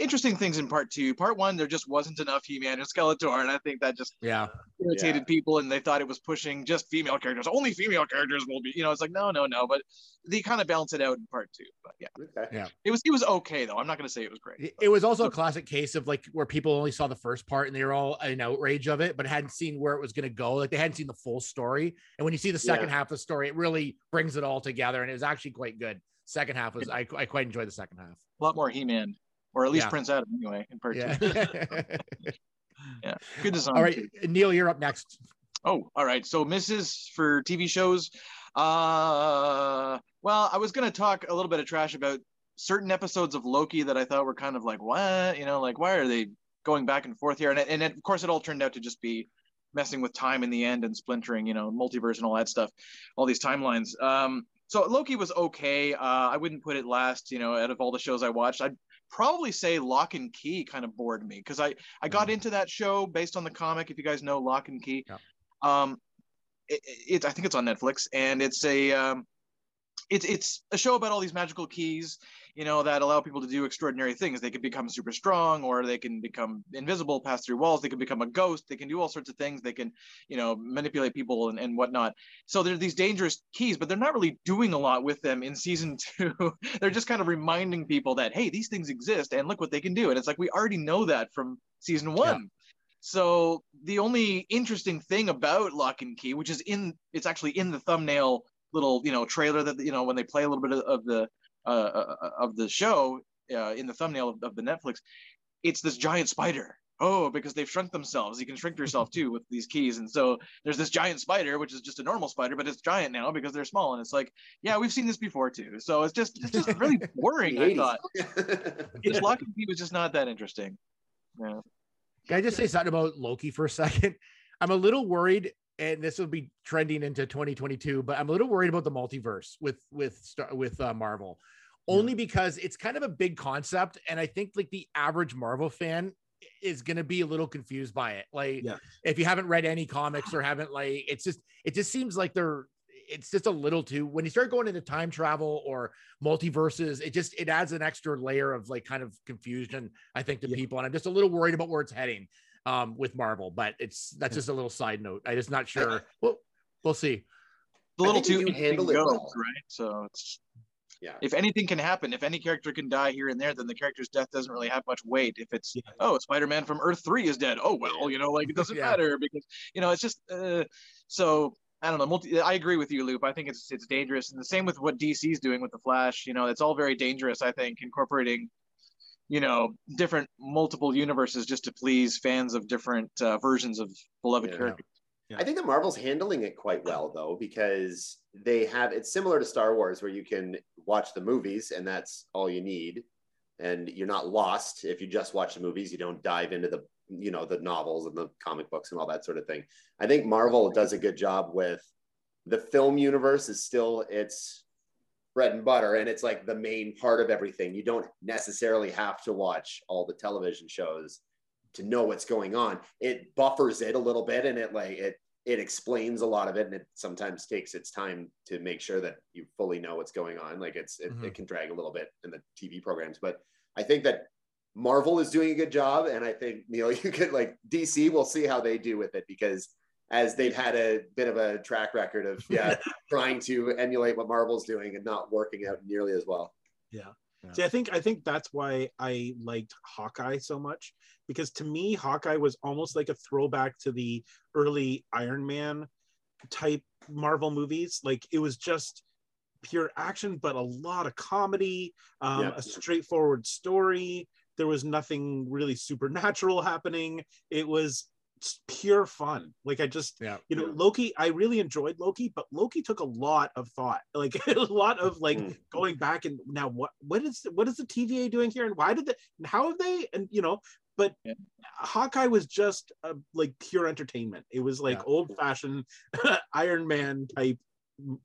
interesting things in part two. Part one, there just wasn't enough He Man and Skeletor. And I think that just Yeah. irritated Yeah. people and they thought it was pushing just female characters. Only female characters will be, you know, it's like, no, no, no. But they kind of balance it out in part two. But yeah, Okay. it was, it was okay though. I'm not going to say it was great. It- It was also a classic case of like where people only saw the first part and they were all in outrage of it, but hadn't seen where it was going to go. Like they hadn't seen the full story. And when you see the second half of the story, it really brings it all together. And it was actually quite good. Second half was, I, I quite enjoyed the second half. A lot more He Man. Or at least Yeah. Prince Adam anyway in part Yeah. two. Good design. all right. too. Neil, you're up next. Oh, all right. So misses for TV shows. Uh well, I was gonna talk a little bit of trash about certain episodes of Loki that I thought were kind of like, what? You know, like why are they going back and forth here? And, it- and it, of course it all turned out to just be messing with time in the end and splintering, you know, multiverse and all that stuff, all these timelines. Um so Loki was okay. Uh, I wouldn't put it last, you know, out of all the shows I watched. I'd probably say Lock and Key kind of bored me because I I got into that show based on the comic. If you guys know Lock and Key, Yeah. um, it, it I think it's on Netflix, and it's a um, it's it's a show about all these magical keys, you know, that allow people to do extraordinary things. They can become super strong, or they can become invisible, pass through walls. They can become a ghost. They can do all sorts of things. They can, you know, manipulate people and, and whatnot. So there are these dangerous keys, but they're not really doing a lot with them in season two. they're just kind of reminding people that hey, these things exist and look what they can do. And it's like we already know that from season one. So the only interesting thing about Lock and Key, which is in, it's actually in the thumbnail little, you know, trailer that you know when they play a little bit of, of the uh, uh, of the show uh, in the thumbnail of, of the Netflix, it's this giant spider. Oh, because they've shrunk themselves. You can shrink yourself too with these keys, and so there's this giant spider, which is just a normal spider, but it's giant now because they're small. And it's like, yeah, we've seen this before too. So it's just it's just really boring. I The thought 80s. just Lock and Key was just not that interesting. Yeah. Can I just say something about Loki for a second? I'm a little worried, and this will be trending into 2022, but I'm a little worried about the multiverse with with Star- with uh, Marvel, only because it's kind of a big concept, and I think like the average Marvel fan is going to be a little confused by it. Like, Yeah. if you haven't read any comics or haven't like, it's just it just seems like they're it's just a little too when you start going into time travel or multiverses it just it adds an extra layer of like kind of confusion i think to Yeah. people and i'm just a little worried about where it's heading um with marvel but it's that's just a little side note i'm just not sure well we'll see a I little think too you anything handle it goes, well. right? So it's Yeah. if anything can happen, if any character can die here and there, then the character's death doesn't really have much weight. If it's Yeah. oh, Spider-Man from Earth Three is dead. Oh well, you know, like it doesn't Yeah. matter because you know it's just uh, so. I don't know. Multi- I agree with you, Loop. I think it's it's dangerous, and the same with what DC's doing with the Flash. You know, it's all very dangerous. I think incorporating, you know, different multiple universes just to please fans of different uh, versions of beloved Yeah. characters. Yeah. I think that Marvel's handling it quite well though, because they have it's similar to Star Wars where you can watch the movies and that's all you need. And you're not lost if you just watch the movies. You don't dive into the you know the novels and the comic books and all that sort of thing. I think Marvel does a good job with the film universe is still its bread and butter and it's like the main part of everything. You don't necessarily have to watch all the television shows to know what's going on. It buffers it a little bit and it like it it explains a lot of it and it sometimes takes its time to make sure that you fully know what's going on. Like it's it, Mhm. it can drag a little bit in the TV programs, but I think that Marvel is doing a good job and I think Neil you could like DC we'll see how they do with it because as they've had a bit of a track record of yeah trying to emulate what Marvel's doing and not working out nearly as well. Yeah. See, I think I think that's why I liked Hawkeye so much because to me, Hawkeye was almost like a throwback to the early Iron Man type Marvel movies. Like it was just pure action, but a lot of comedy, um, Yeah. a straightforward story. There was nothing really supernatural happening. It was s- pure fun. Like I just yeah you know Yeah. loki i really enjoyed loki but loki took a lot of thought like a lot of like Mm. going back and now what what is what is the tva doing here and why did they and how have they and you know but Yeah. hawkeye was just uh, like pure entertainment it was like Yeah. old fashioned iron man type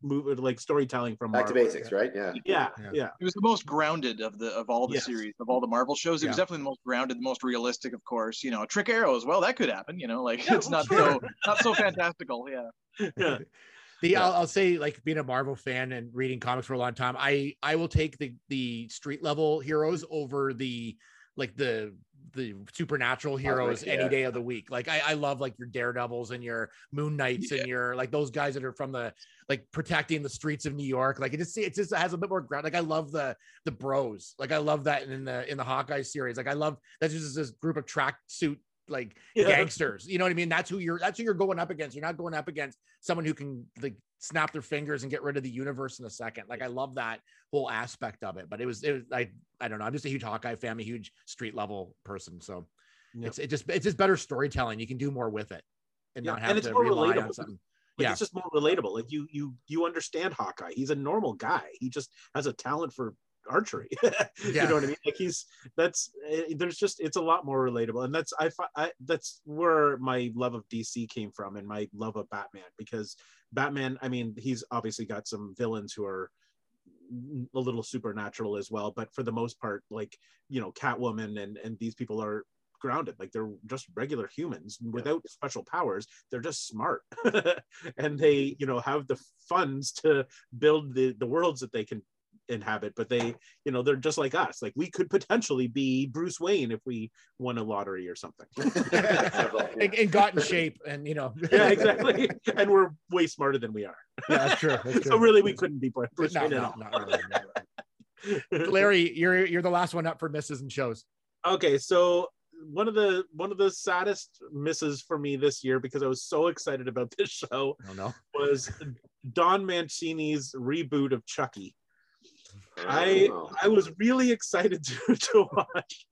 move uh, like storytelling from Back to basics, right? Yeah. yeah Yeah. yeah It was the most grounded of the of all the Yes. series of all the Marvel shows. It was definitely the most grounded, the most realistic, of course. You know, trick Arrow as Well, that could happen. You know, like Yeah, it's well, not sure. so not so fantastical. Yeah. yeah The Yeah. I'll, I'll say like being a Marvel fan and reading comics for a long time, I I will take the the street level heroes over the like the the supernatural heroes any yeah. day of the week. Like I, I love like your daredevils and your moon knights and your like those guys that are from the like protecting the streets of New York. Like it just it just has a bit more ground. Like I love the the bros. Like I love that in the in the Hawkeye series. Like I love that's just this group of tracksuit like Yeah. gangsters. You know what I mean? That's who you're that's who you're going up against. You're not going up against someone who can like snap their fingers and get rid of the universe in a second. Like I love that whole aspect of it. But it was it was I I don't know. I'm just a huge Hawkeye fan, a huge street level person. So Yeah. it's it just it's just better storytelling. You can do more with it and Yeah, not and have it's to more rely relatable. on something. like Yeah. it's just more relatable like you you you understand hawkeye he's a normal guy he just has a talent for archery. You know what i mean? Like he's that's eh, there's just it's a lot more relatable. And that's I, I that's where my love of dc came from and my love of batman because batman i mean he's obviously got some villains who are a little supernatural as well but for the most part like you know catwoman and and these people are grounded. Like they're just regular humans without special powers. They're just smart. And they you know have the funds to build the the worlds that they can inhabit but they you know they're just like us. Like we could potentially be bruce wayne if we won a lottery or something. And, and got in shape and you know. Yeah exactly. And we're way smarter than we are. Yeah that's true, that's so really we couldn't be bruce no, wayne at all. not really, not really. larry you're you're the last one up for misses and shows. Okay so one of the one of the saddest misses for me this year because i was so excited about this show i don't was don mancini's reboot of chucky I. I was really excited to, to watch.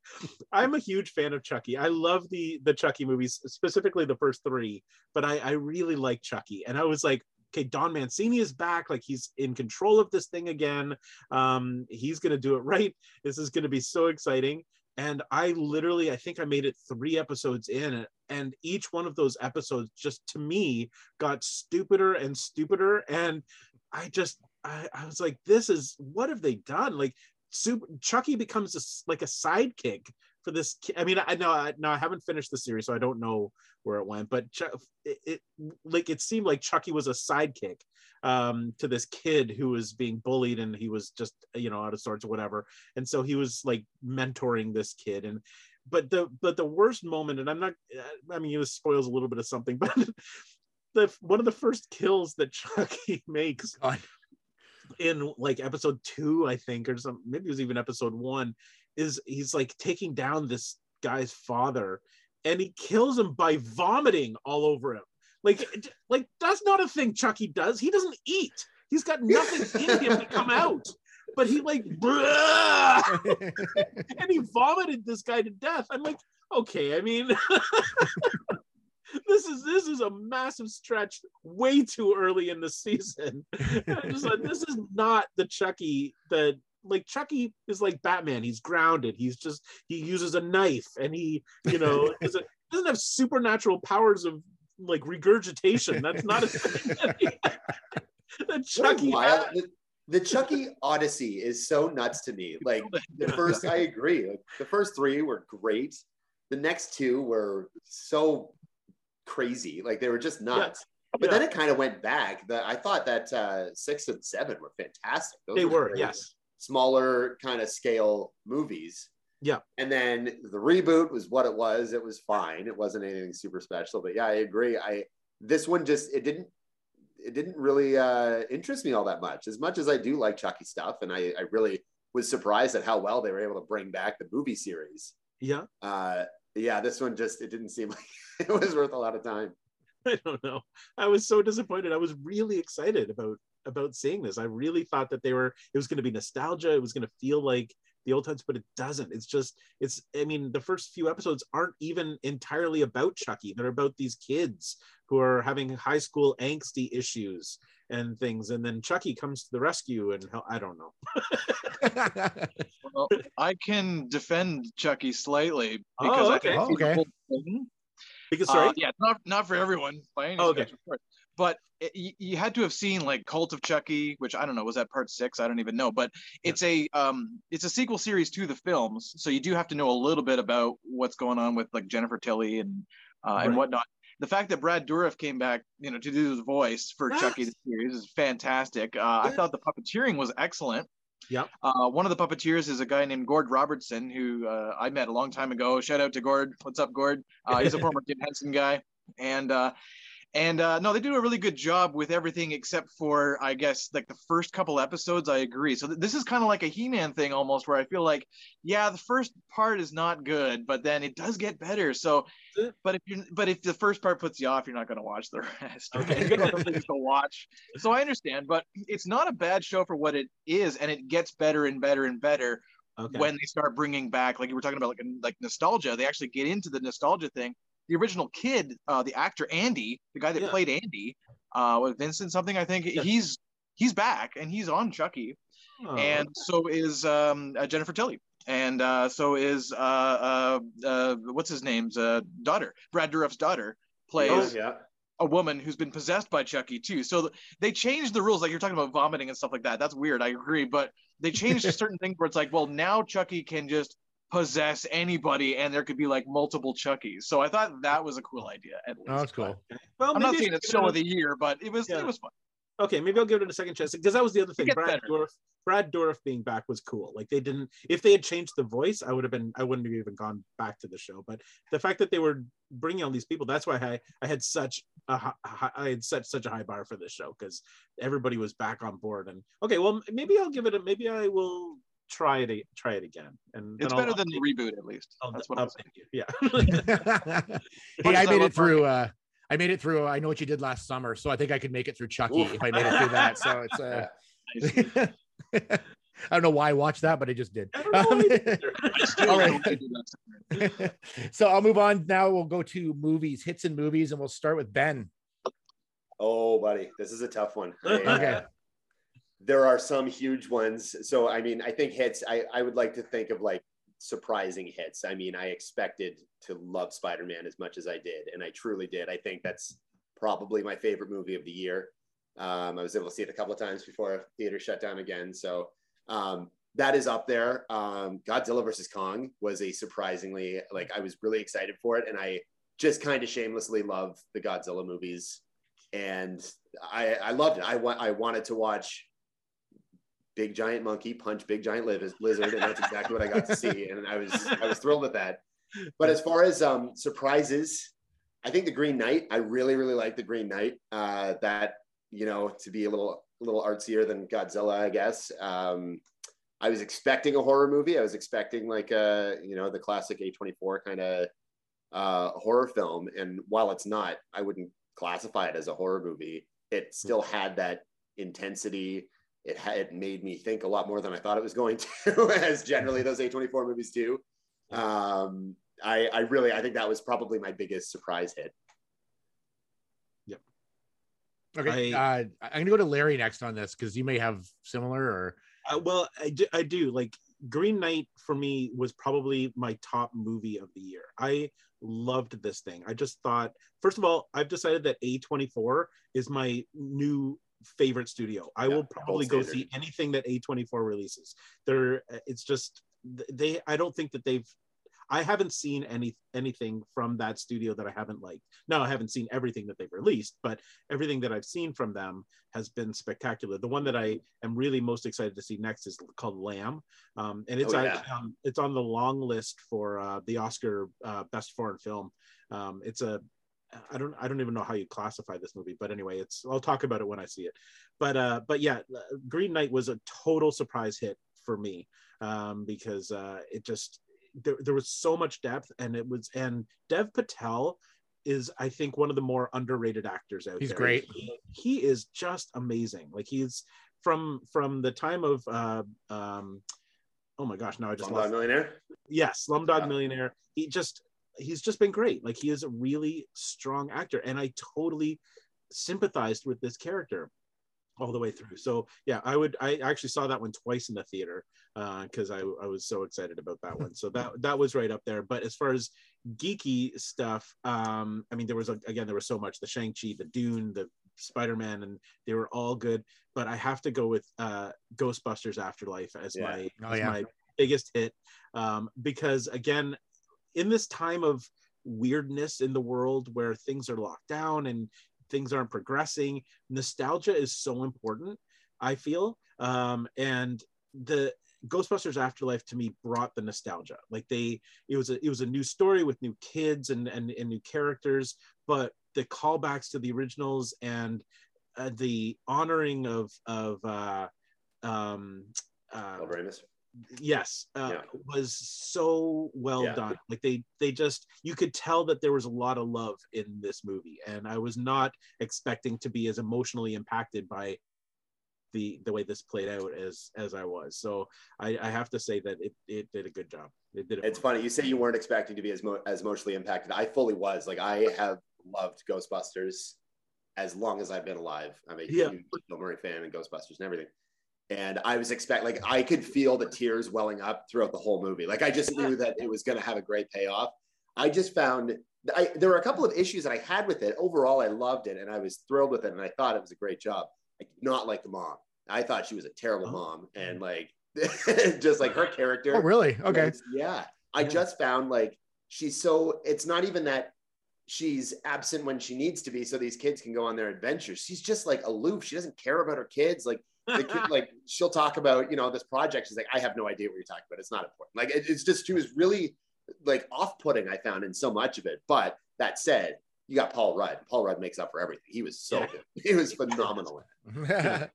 I'm a huge fan of Chucky. I love the the Chucky movies, specifically the first three, but I, I really like Chucky. And I was like, okay, Don Mancini is back. Like he's in control of this thing again. Um, he's gonna do it right. This is gonna be so exciting. And I literally, I think I made it three episodes in, and each one of those episodes just to me got stupider and stupider. And I just I, I was like, this is what have they done? Like, super, Chucky becomes a like a sidekick for this. ki- I mean, I know, I, no, I haven't finished the series, so I don't know where it went. But Chu- it, it like it seemed like Chucky was a sidekick um, to this kid who was being bullied and he was just you know out of sorts or whatever and so he was like mentoring this kid and but the but the worst moment and i'm not i mean this spoils a little bit of something but the one of the first kills that chucky makes God. In like episode two i think or something maybe it was even episode one is he's like taking down this guy's father and he kills him by vomiting all over him. Like like that's not a thing chucky does. He doesn't eat. He's got nothing in him to come out. But he like and he vomited this guy to death. I'm like, okay, I mean, this is this is a massive stretch way too early in the season. I'm just like, this is not the Chucky that like Chucky is like Batman. He's grounded. He's just he uses a knife and he, you know, doesn't doesn't have supernatural powers of like regurgitation. That's not a thing that, he- that What a Chucky wild- the, the Chucky Odyssey is so nuts to me. Like the first, I agree. Like the first three were great. The next two were so crazy. Like they were just nuts. But Yeah. then it kind of went back. The, I thought that uh, six and seven were fantastic. Those They were, great, yes. Smaller kind of scale movies. Yeah. And then the reboot was what it was. It was fine. It wasn't anything super special. But yeah, I agree. I this one just it didn't it didn't really uh, interest me all that much. As much as I do like Chucky stuff, and I, I really was surprised at how well they were able to bring back the movie series. Yeah. Uh, yeah, this one just it didn't seem like it was worth a lot of time. I don't know. I was so disappointed. I was really excited about about seeing this. I really thought that they were it was going to be nostalgia. It was going to feel like the old times, but it doesn't. It's just it's I mean, the first few episodes aren't even entirely about Chucky. They're about these kids who are having high school angsty issues and things and then Chucky comes to the rescue and hell, I don't know. Well, I can defend Chucky slightly Oh, because I okay. can see the Okay. whole thing. Because Uh, sorry. yeah, not not for everyone by any Oh, okay. stretch, of course. But it, you, you had to have seen like Cult of Chucky, which I don't know was that part six. I don't even know, but it's a um it's a sequel series to the films, so you do have to know a little bit about what's going on with like Jennifer Tilly and uh, and whatnot. The fact that Brad Dourif came back, you know, to do his voice for Yes. Chucky the series is fantastic. Uh, I thought the puppeteering was excellent. Yep. Uh, one of the puppeteers is a guy named Gord Robertson, who uh, I met a long time ago. Shout out to Gord. What's up, Gord? Uh, he's a former Jim Henson guy, and uh, and uh, no, they do a really good job with everything except for I guess like the first couple episodes. I agree. So th- this is kind of like a He-Man thing almost, where I feel like yeah, the first part is not good, but then it does get better. So, but if you but if the first part puts you off, you're not going to watch the rest. Okay. You're gonna to watch. So I understand, but it's not a bad show for what it is, and it gets better and better and better Okay. when they start bringing back, like you were talking about, like like nostalgia. They actually get into the nostalgia thing. The original kid, uh, the actor Andy, the guy that Yeah. played Andy, uh, with Vincent something, I think Yes. he's he's back and he's on Chucky, Oh, and so is um, uh, Jennifer Tilly, and uh, so is uh, uh, uh, what's his name's uh, daughter, Brad Dourif's daughter, plays yeah. a woman who's been possessed by Chucky too. So th- they changed the rules. Like you're talking about vomiting and stuff like that. That's weird. I agree, but they changed certain things where it's like, well, now Chucky can just possess anybody, and there could be like multiple Chuckies. So I thought that was a cool idea. At least. oh, that's cool. well, I'm not saying it's show of the year, but it was Yeah. it was fun. okay, maybe I'll give it a second chance because that was the other thing. Brad better. Dourif, Brad Dourif being back was cool. Like they didn't, if they had changed the voice, I would have been, I wouldn't have even gone back to the show. But the fact that they were bringing all these people, that's why I, I had such a, hi- hi- I had set such a high bar for this show because everybody was back on board. And okay, well, maybe I'll give it a, maybe I will try it, try it again. And It's then I'll better than the reboot, at least. I'll That's what I'm saying. Yeah. hey, I made it through. Uh, I made it through. I know what you did last summer, so I think I could make it through Chucky Oof. if I made it through that. So it's. Uh, I don't know why I watched that, but I just did. I Um, either. I still All don't right. think you did that. so I'll move on now. We'll go to movies, hits and movies, and we'll start with Ben. Oh, buddy, this is a tough one. I, Okay. There are some huge ones. So, I mean, I think hits, I, I would like to think of like surprising hits. I mean, I expected to love Spider Man as much as I did, and I truly did. I think that's probably my favorite movie of the year. Um, I was able to see it a couple of times before theater shut down again. So, um, that is up there. Um, Godzilla versus Kong was a surprisingly, like, I was really excited for it. And I just kind of shamelessly love the Godzilla movies and I I loved it. I want I wanted to watch big giant monkey punch big giant liz- lizard, and that's exactly what I got to see, and I was I was thrilled with that. But as far as um, surprises, I think the Green Knight. I really really like the Green Knight. Uh, that you know to be a little a little artsier than Godzilla, I guess. Um, I was expecting a horror movie. I was expecting like a you know the classic A24 kind of uh, horror film, and while it's not, I wouldn't classify it as a horror movie. It still had that intensity. It had made me think a lot more than I thought it was going to, as generally those A24 movies do. Um, I, I really I think that was probably my biggest surprise hit. Yep. Okay, uh, I'm gonna go to Larry next on this because you may have similar or Uh, well, I do, I do like Green Knight for me was probably my top movie of the year. I loved this thing. I just thought, first of all, I've decided that A24 is my new favorite studio. I Yeah, will probably go see anything that A24 releases. They're it's just they I don't think that they've I haven't seen any anything from that studio that I haven't liked. Now I haven't seen everything that they've released, but everything that I've seen from them has been spectacular. The one that I am really most excited to see next is called Lamb, um, and it's Oh, yeah. um, it's on the long list for uh, the Oscar uh, Best Foreign Film. Um, it's a I don't I don't even know how you classify this movie, but anyway, it's I'll talk about it when I see it. But uh, but yeah, Green Knight was a total surprise hit for me um, because uh, it just there, there was so much depth and it was and Dev Patel is I think one of the more underrated actors out He's there. He's great. He, he is just amazing. Like he's from from the time of uh, um, oh my gosh, now I just Slumdog lost Millionaire. yes slumdog Yeah. millionaire he just he's just been great. Like he is a really strong actor and i totally sympathized with this character all the way through. So yeah i would i actually saw that one twice in the theater uh, because I, I was so excited about that one. So that that was right up there. But as far as geeky stuff um i mean there was a, again there was so much the shang-chi the dune the spider-man and they were all good. But i have to go with uh ghostbusters afterlife as Yeah. my Oh, as yeah. my biggest hit um, because again in this time of weirdness in the world where things are locked down and things aren't progressing nostalgia is so important i feel um, and the ghostbusters afterlife to me brought the nostalgia like they it was a it was a new story with new kids and and, and new characters but the callbacks to the originals and uh, the honoring of of uh um uh. Yes uh, Yeah. was so well Yeah. done like they they just you could tell that there was a lot of love in this movie and i was not expecting to be as emotionally impacted by the the way this played out as as i was so i i have to say that it it did a good job it did it It's funny. You say you weren't expecting to be as mo- as emotionally impacted. I fully was. Like I have loved Ghostbusters as long as I've been alive. I'm a Yeah. huge Bill Murray fan and Ghostbusters and everything. And I was expect like I could feel the tears welling up throughout the whole movie. Like I just knew that it was going to have a great payoff. I just found I, there were a couple of issues that I had with it. Overall, I loved it and I was thrilled with it, and I thought it was a great job. I did not like the mom. I thought she was a terrible Oh. mom, and like just like her character. oh really? Okay. was- yeah. I just found like she's so it's not even that she's absent when she needs to be so these kids can go on their adventures. She's just like aloof. She doesn't care about her kids. Like the kid, like she'll talk about, you know, this project. She's like, I have no idea what you're talking about. It's not important. Like it- it's just she was really like off-putting, I found in so much of it. But that said, you got Paul Rudd. Paul Rudd makes up for everything. He was so Yeah. good. He was phenomenal.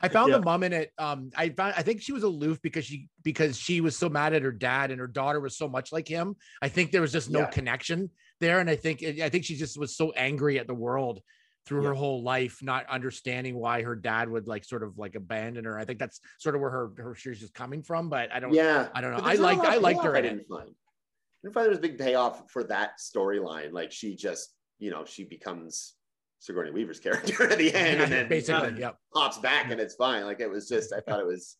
I found Yeah. the mom in it. Um, I found I think she was aloof because she because she was so mad at her dad and her daughter was so much like him. I think there was just no Yeah. connection there, and I think I think she just was so angry at the world through her whole life, not understanding why her dad would like sort of like abandon her. I think that's sort of where her her she's just coming from. But I don't. Yeah. I don't know. I there's liked I liked her I didn't find. I didn't find there was a big payoff for that storyline. Like she just, you know, she becomes Sigourney Weaver's character at the end and then basically, uh, yeah. pops back and it's fine. Like it was just, I thought it was,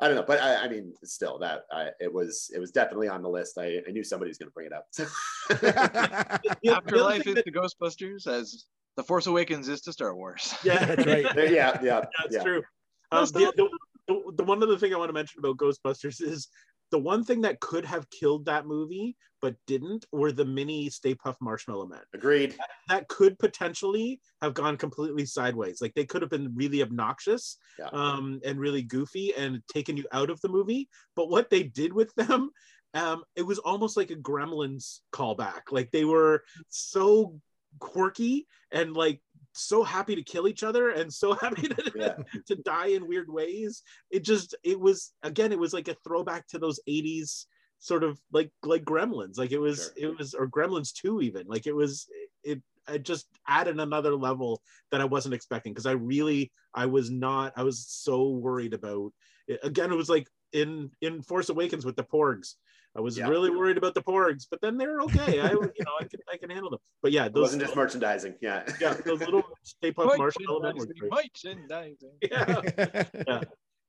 I don't know, but I, I mean, still that I, it was, it was definitely on the list. I, I knew somebody was going to bring it up. The- the other Afterlife thing is that- to Ghostbusters as The Force Awakens is to Star Wars. yeah That's right. yeah, yeah, That's yeah. true. Um, the, the, the, the one other thing I want to mention about Ghostbusters is the one thing that could have killed that movie but didn't were the mini Stay Puft Marshmallow Men. Agreed. That could potentially have gone completely sideways. Like they could have been really obnoxious Yeah. um, and really goofy and taken you out of the movie. But what they did with them, um, it was almost like a Gremlins callback. Like they were so quirky and like so happy to kill each other and so happy to, Yeah. to die in weird ways. It just it was again it was like a throwback to those 80s sort of like like Gremlins. Like it was Sure. it was or Gremlins 2 even. Like it was it it just added another level that I wasn't expecting because I really I was not I was so worried about it. again it was like in in Force Awakens with the Porgs. I was Yeah. really worried about the Porgs, but then they're okay. I you know I can I can handle them. But yeah, It those wasn't just merchandising. Yeah. yeah, those little Stay Puft Marshmallow Men were Merchandising, great. merchandising. Yeah, yeah,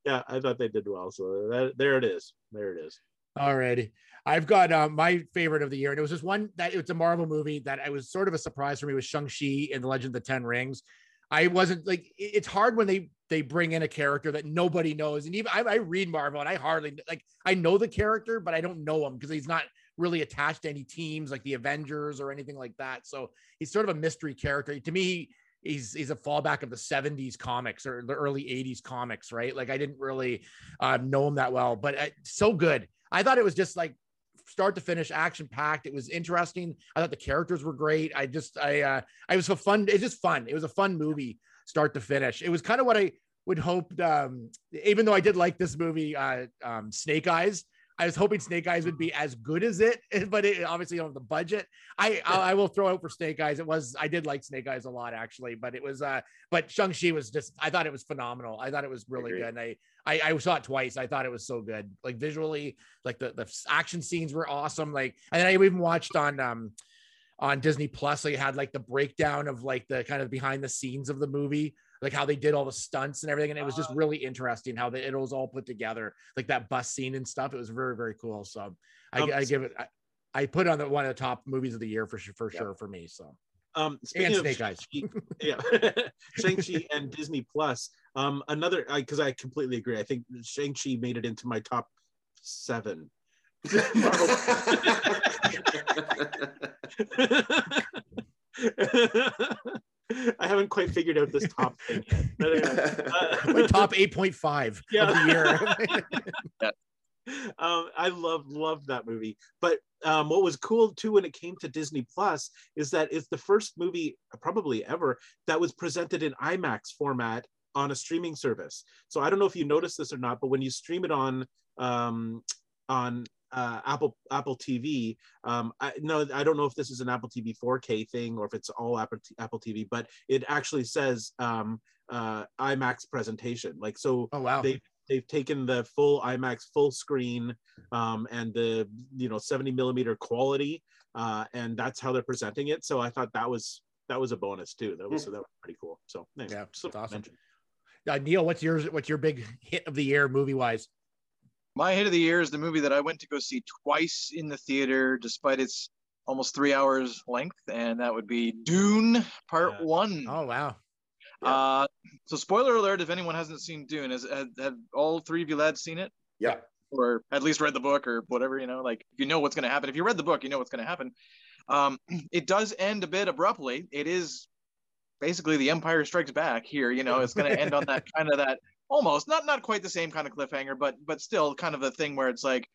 yeah. I thought they did well. So that, there it is. There it is. Alrighty. I've got uh, my favorite of the year, and it was just one that it's a Marvel movie that I was sort of a surprise for me was Shang-Chi and the Legend of the Ten Rings. I wasn't like it's hard when they they bring in a character that nobody knows. And even I, I read Marvel and I hardly like I know the character, but I don't know him because he's not really attached to any teams like the Avengers or anything like that. So he's sort of a mystery character. To me, he's he's a fallback of the 70s comics or the early 80s comics, right? Like I didn't really um, know him that well, but uh, so good. I thought it was just like start to finish action packed. It was interesting. I thought the characters were great. I just I uh I was a fun. It's just fun. It was a fun movie start to finish. It was kind of what I would hope. Um, even though I did like this movie, uh, um, Snake Eyes. I was hoping Snake Eyes would be as good as it, but it obviously don't have the budget. I I, I will throw out for Snake Eyes. It was I did like Snake Eyes a lot actually, but it was uh but Shang Chi was just I thought it was phenomenal. I thought it was really good. And I, I I saw it twice. I thought it was so good. Like visually, like the the action scenes were awesome. Like and I even watched on um on Disney Plus. They had like the breakdown of like the kind of behind the scenes of the movie, like how they did all the stunts and everything. And it was just really interesting how they, it was all put together, like that bus scene and stuff. It was very, very cool. So I, Um, I give it, I, I put on the one of the top movies of the year for sure, for Yeah. sure for me. So Um, speaking of Snake Eyes. Shang-Chi- yeah, Shang-Chi and Disney Plus. Um, another because I completely agree. I think Shang-Chi made it into my top seven. I haven't quite figured out this top thing yet. But anyway, uh, my top 8.5 Yeah. of the year. um, I love love that movie. But um, what was cool too when it came to Disney Plus is that it's the first movie probably ever that was presented in IMAX format on a streaming service. So I don't know if you noticed this or not, but when you stream it on um, on uh, Apple Apple TV, um, I no, I don't know if this is an Apple TV 4K thing or if it's all Apple Apple TV, but it actually says um, uh, IMAX presentation. Like so, Oh, wow. they they've taken the full IMAX full screen um, and the you know 70 millimeter quality, uh, and that's how they're presenting it. So I thought that was that was a bonus too. That was so that was pretty cool. So anyway, Yeah, awesome. mention. Uh, Neil, what's yours? What's your big hit of the year movie wise? My hit of the year is the movie that I went to go see twice in the theater, despite its almost three hours length, and that would be Dune Part Yeah. One. Oh, wow. Uh, so spoiler alert: if anyone hasn't seen Dune, has have, have all three of you lads seen it, yeah. or at least read the book, or whatever? You know, like you know what's going to happen. If you read the book, you know what's going to happen. Um, it does end a bit abruptly. It is basically the Empire Strikes Back here. You know, it's going to end on that kind of that almost not not quite the same kind of cliffhanger, but but still kind of a thing where it's like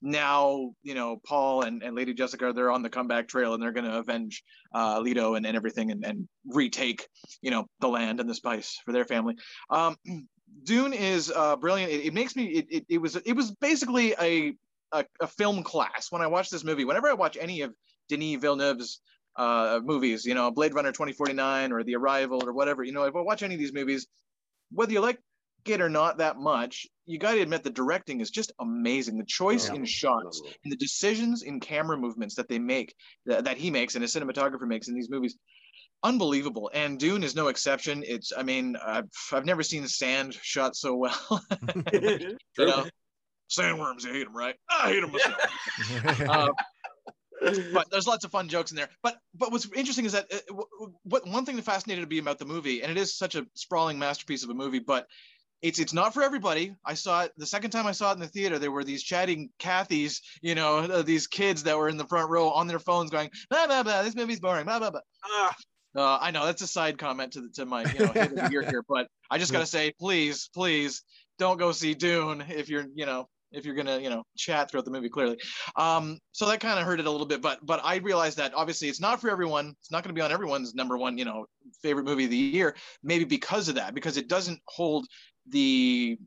now you know Paul and, and Lady Jessica they're on the comeback trail and they're going to avenge uh, and, and everything and, and retake you know the land and the spice for their family. Um, Dune is uh, brilliant. It, it makes me it, it, it was it was basically a, a a film class when I watched this movie. Whenever I watch any of Denis Villeneuve's uh, movies, you know, Blade Runner 2049 or The Arrival or whatever, you know, if I watch any of these movies, whether you like it or not that much, you got to admit the directing is just amazing. The choice Yeah. in shots and the decisions in camera movements that they make, that, that he makes and his cinematographer makes in these movies, unbelievable. And Dune is no exception. It's, I mean, I've, I've never seen sand shot so well. you know, sandworms, you hate them, right? I hate them myself. Uh, but there's lots of fun jokes in there. But but what's interesting is that uh, w- w- what one thing that fascinated me about the movie, and it is such a sprawling masterpiece of a movie, but it's it's not for everybody. I saw it the second time I saw it in the theater. There were these chatting Cathys, you know, uh, these kids that were in the front row on their phones going, blah blah blah. This movie's boring. Blah blah blah. Ah, Uh, I know that's a side comment to the, to my you know hit of year here, but I just gotta say, please, please don't go see Dune if you're you know if you're gonna you know chat throughout the movie clearly. Um, so that kind of hurt it a little bit, but but I realized that obviously it's not for everyone. It's not gonna be on everyone's number one you know favorite movie of the year. Maybe because of that, because it doesn't hold the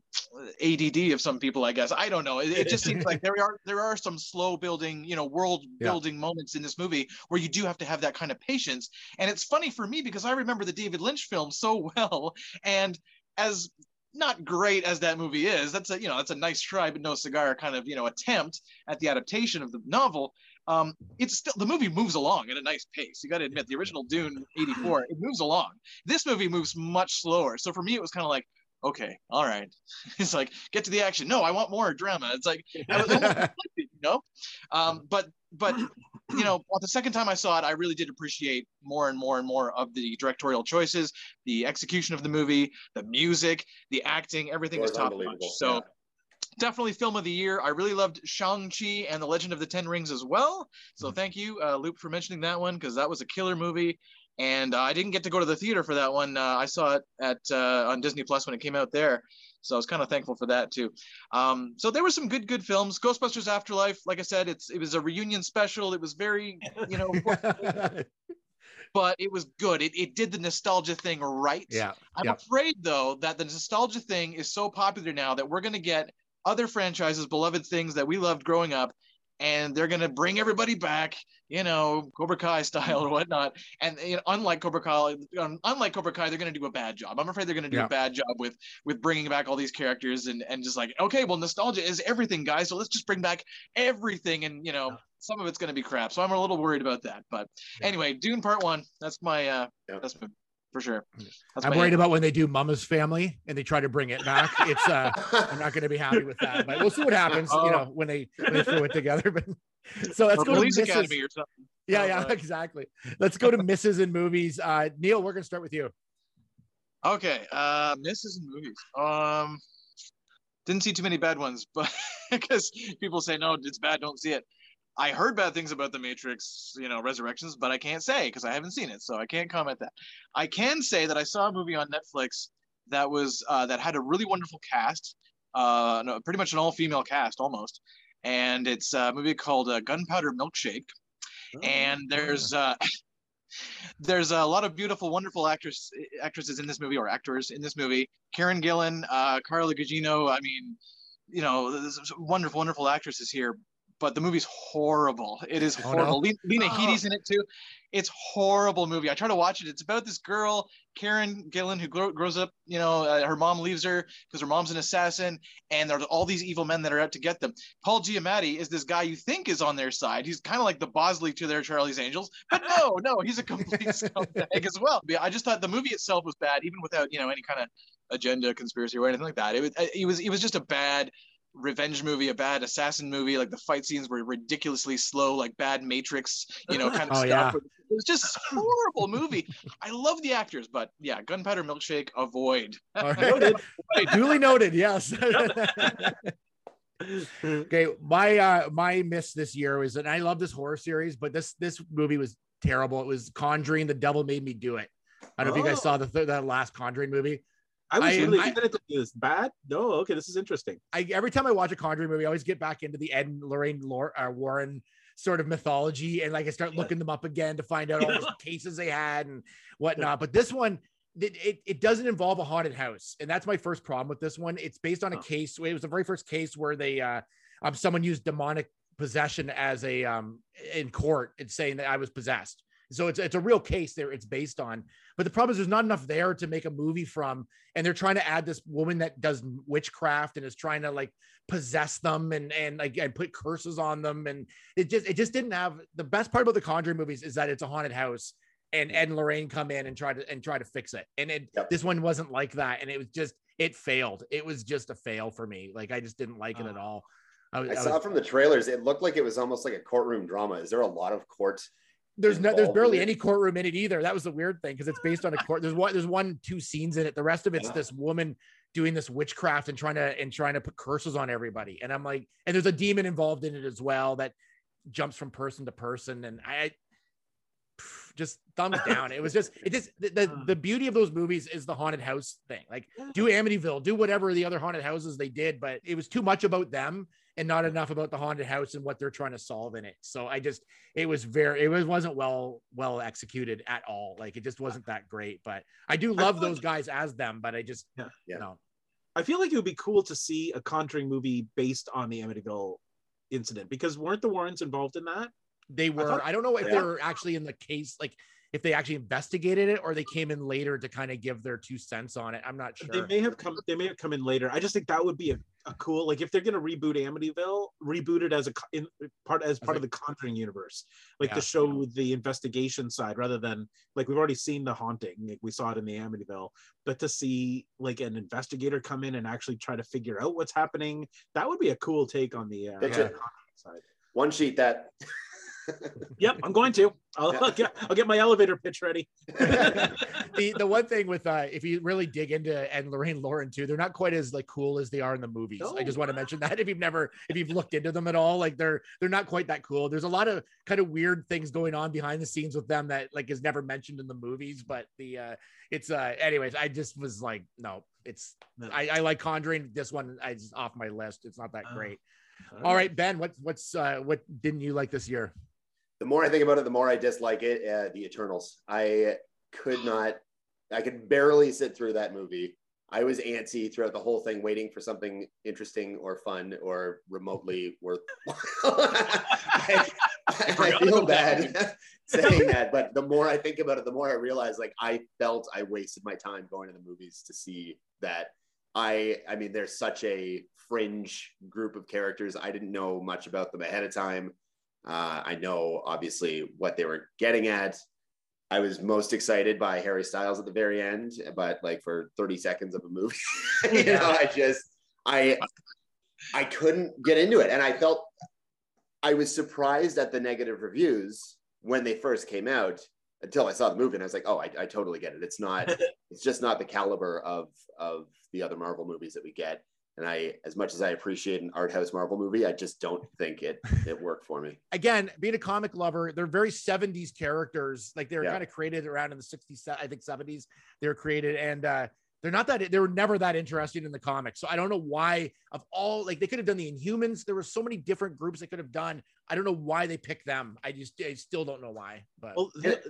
ADD of some people, I guess. I don't know. It, it just seems like there are there are some slow building, you know, world Yeah. building moments in this movie where you do have to have that kind of patience. And it's funny for me because I remember the David Lynch film so well, and as not great as that movie is, that's a you know that's a nice try but no cigar kind of you know attempt at the adaptation of the novel. Um, it's still the movie moves along at a nice pace. You got to admit, the original Dune '84 it moves along. This movie moves much slower. So for me, it was kind of like, okay, all right. It's like get to the action. No, I want more drama. It's like I was you know. Um, but but you know, the second time I saw it, I really did appreciate more and more and more of the directorial choices, the execution of the movie, the music, the acting, everything is was top notch. So yeah. definitely film of the year. I really loved Shang-Chi and the Legend of the Ten Rings as well. So thank you, uh, Luke, for mentioning that one because that was a killer movie. And uh, I didn't get to go to the theater for that one. Uh, I saw it at uh, on Disney Plus when it came out there. So I was kind of thankful for that too. Um, so there were some good, good films. Ghostbusters Afterlife, like I said, it's it was a reunion special. It was very, you know, but it was good. It, it did the nostalgia thing right. yeah. I'm Yeah. afraid though that the nostalgia thing is so popular now that we're going to get other franchises, beloved things that we loved growing up, and they're going to bring everybody back, you know, Cobra Kai style or whatnot. And you know, unlike Cobra Kai, um, unlike Cobra Kai, they're going to do a bad job. I'm afraid they're going to do Yeah. a bad job with with bringing back all these characters and and just like, okay, well, nostalgia is everything, guys. So let's just bring back everything, and you know. Yeah. Some of it's going to be crap, so I'm a little worried about that. But Yeah. anyway, Dune Part One. That's my uh, that's my, for sure. That's I'm my worried about when they do Mama's Family and they try to bring it back. It's uh I'm not going to be happy with that, but we'll see what happens. You know, when they when they throw it together. But so let's or go to Police Mrs. Academy or something. Yeah, Oh, yeah, uh, exactly. Let's go to misses and movies. Uh, Neil, we're gonna start with you. Okay, uh, misses and movies. Um, didn't see too many bad ones, but because people say no, it's bad, don't see it. I heard bad things about the Matrix, you know, Resurrections, but I can't say because I haven't seen it, so I can't comment that. I can say that I saw a movie on Netflix that was uh, that had a really wonderful cast, uh, no, pretty much an all-female cast almost, and it's a movie called uh, Gunpowder Milkshake. and there's uh there's a lot of beautiful wonderful actress actresses in this movie or actors in this movie karen gillan uh carla gugino i mean you know there's wonderful wonderful actresses here but the movie's horrible it is Oh, no. horrible lena, Oh. headey's in it too it's horrible movie i try to watch it it's about this girl karen gillan who grow, grows up you know uh, her mom leaves her because her mom's an assassin and there's all these evil men that are out to get them Paul Giamatti is this guy you think is on their side. He's kind of like the Bosley to their Charlie's Angels, but no, no, he's a complete scumbag as well. I just thought the movie itself was bad, even without you know any kind of agenda, conspiracy, or anything like that. It was, it was, it was just a bad revenge movie, a bad assassin movie. Like the fight scenes were ridiculously slow, like bad Matrix, you know, kind of Oh, stuff. yeah. It was just horrible movie. I love the actors, but yeah, Gunpowder Milkshake, avoid. Right. Duly noted. Yes. okay, my uh my miss this year was, and I love this horror series, but this this movie was terrible. It was Conjuring. The Devil Made Me Do It. I don't know if you guys Oh. saw the th- that last Conjuring movie. I was I- really I- do this. Bad? No. Okay, this is interesting. I every time I watch a Conjuring movie, I always get back into the Ed and Lorraine Lor- uh, Warren sort of mythology, and like I start looking them up again to find out all the cases they had and whatnot. But this one, it, it it doesn't involve a haunted house, and that's my first problem with this one. It's based on a Oh. case. It was the very first case where they uh, um someone used demonic possession as a um in court and saying that I was possessed. So it's it's a real case there. It's based on, but the problem is there's not enough there to make a movie from, and they're trying to add this woman that does witchcraft and is trying to like possess them and and like and put curses on them, and it just it just didn't have the best part about the Conjuring movies is that it's a haunted house, and Ed and Lorraine come in and try to and try to fix it, and it Yep. this one wasn't like that, and it was just it failed. It was just a fail for me. Like I just didn't like it at ah. all. I, was- I I saw was- from the trailers, it looked like it was almost like a courtroom drama. Is there a lot of court? There's no, there's barely any courtroom in it either. That was the weird thing because it's based on a court. There's one, there's one, two scenes in it. The rest of it's Yeah. this woman doing this witchcraft and trying to and trying to put curses on everybody. And I'm like, and there's a demon involved in it as well that jumps from person to person. And I just thumbs down. It was just it just the, the, the beauty of those movies is the haunted house thing. Like do Amityville, do whatever the other haunted houses they did, but it was too much about them and not enough about the haunted house and what they're trying to solve in it. So I just it was very it was wasn't well well executed at all. Like it just wasn't that great. But I do love those guys as them, but I just Yeah. you know I feel like it would be cool to see a Conjuring movie based on the Amityville incident because weren't the Warrens involved in that? they were thought- I don't know if Yeah. they were actually in the case like if they actually investigated it or they came in later to kind of give their two cents on it. I'm not sure. They may have come. They may have come in later. I just think that would be a, a cool like if they're gonna reboot Amityville, reboot it as a in, part as part a- of the Conjuring universe, like Yeah. to show the investigation side rather than like we've already seen the haunting. Like we saw it in the Amityville, but to see like an investigator come in and actually try to figure out what's happening, that would be a cool take on the uh, That's on it. the Conjuring side. One sheet that Yep, I'm going to. I'll, Yeah. I'll get I'll get my elevator pitch ready. the the one thing with uh if you really dig into and Lorraine Warren too, they're not quite as like cool as they are in the movies. I just want to mention that if you've never if you've looked into them at all, like they're they're not quite that cool. There's a lot of kind of weird things going on behind the scenes with them that like is never mentioned in the movies. But the uh it's uh anyways, I just was like, no, it's I, I like Conjuring. This one I just off my list. It's not that Oh. great. All right, Ben, what's what's uh what didn't you like this year? The more I think about it, the more I dislike it. Uh, the Eternals. I could not. I could barely sit through that movie. I was antsy throughout the whole thing, waiting for something interesting or fun or remotely worth. I, I forgot feel about that. bad saying that, but the more I think about it, the more I realize like I felt I wasted my time going to the movies to see that. I I mean, there's such a fringe group of characters. I didn't know much about them ahead of time. Uh, I know obviously what they were getting at. I was most excited by Harry Styles at the very end, but like for 30 seconds of a movie, you know, I just I I couldn't get into it. And I felt I was surprised at the negative reviews when they first came out until I saw the movie and I was like, oh, I, I totally get it. It's not, it's just not the caliber of of the other Marvel movies that we get. And I, as much as I appreciate an art house Marvel movie, I just don't think it it worked for me. again, being a comic lover, they're very 70s characters. Like they were Yeah. kind of created around in the 60s, I think 70s. They were created and uh they're not that they were never that interesting in the comics. So I don't know why of all like they could have done the Inhumans. There were so many different groups they could have done. I don't know why they picked them. I just I still don't know why. But Well, the,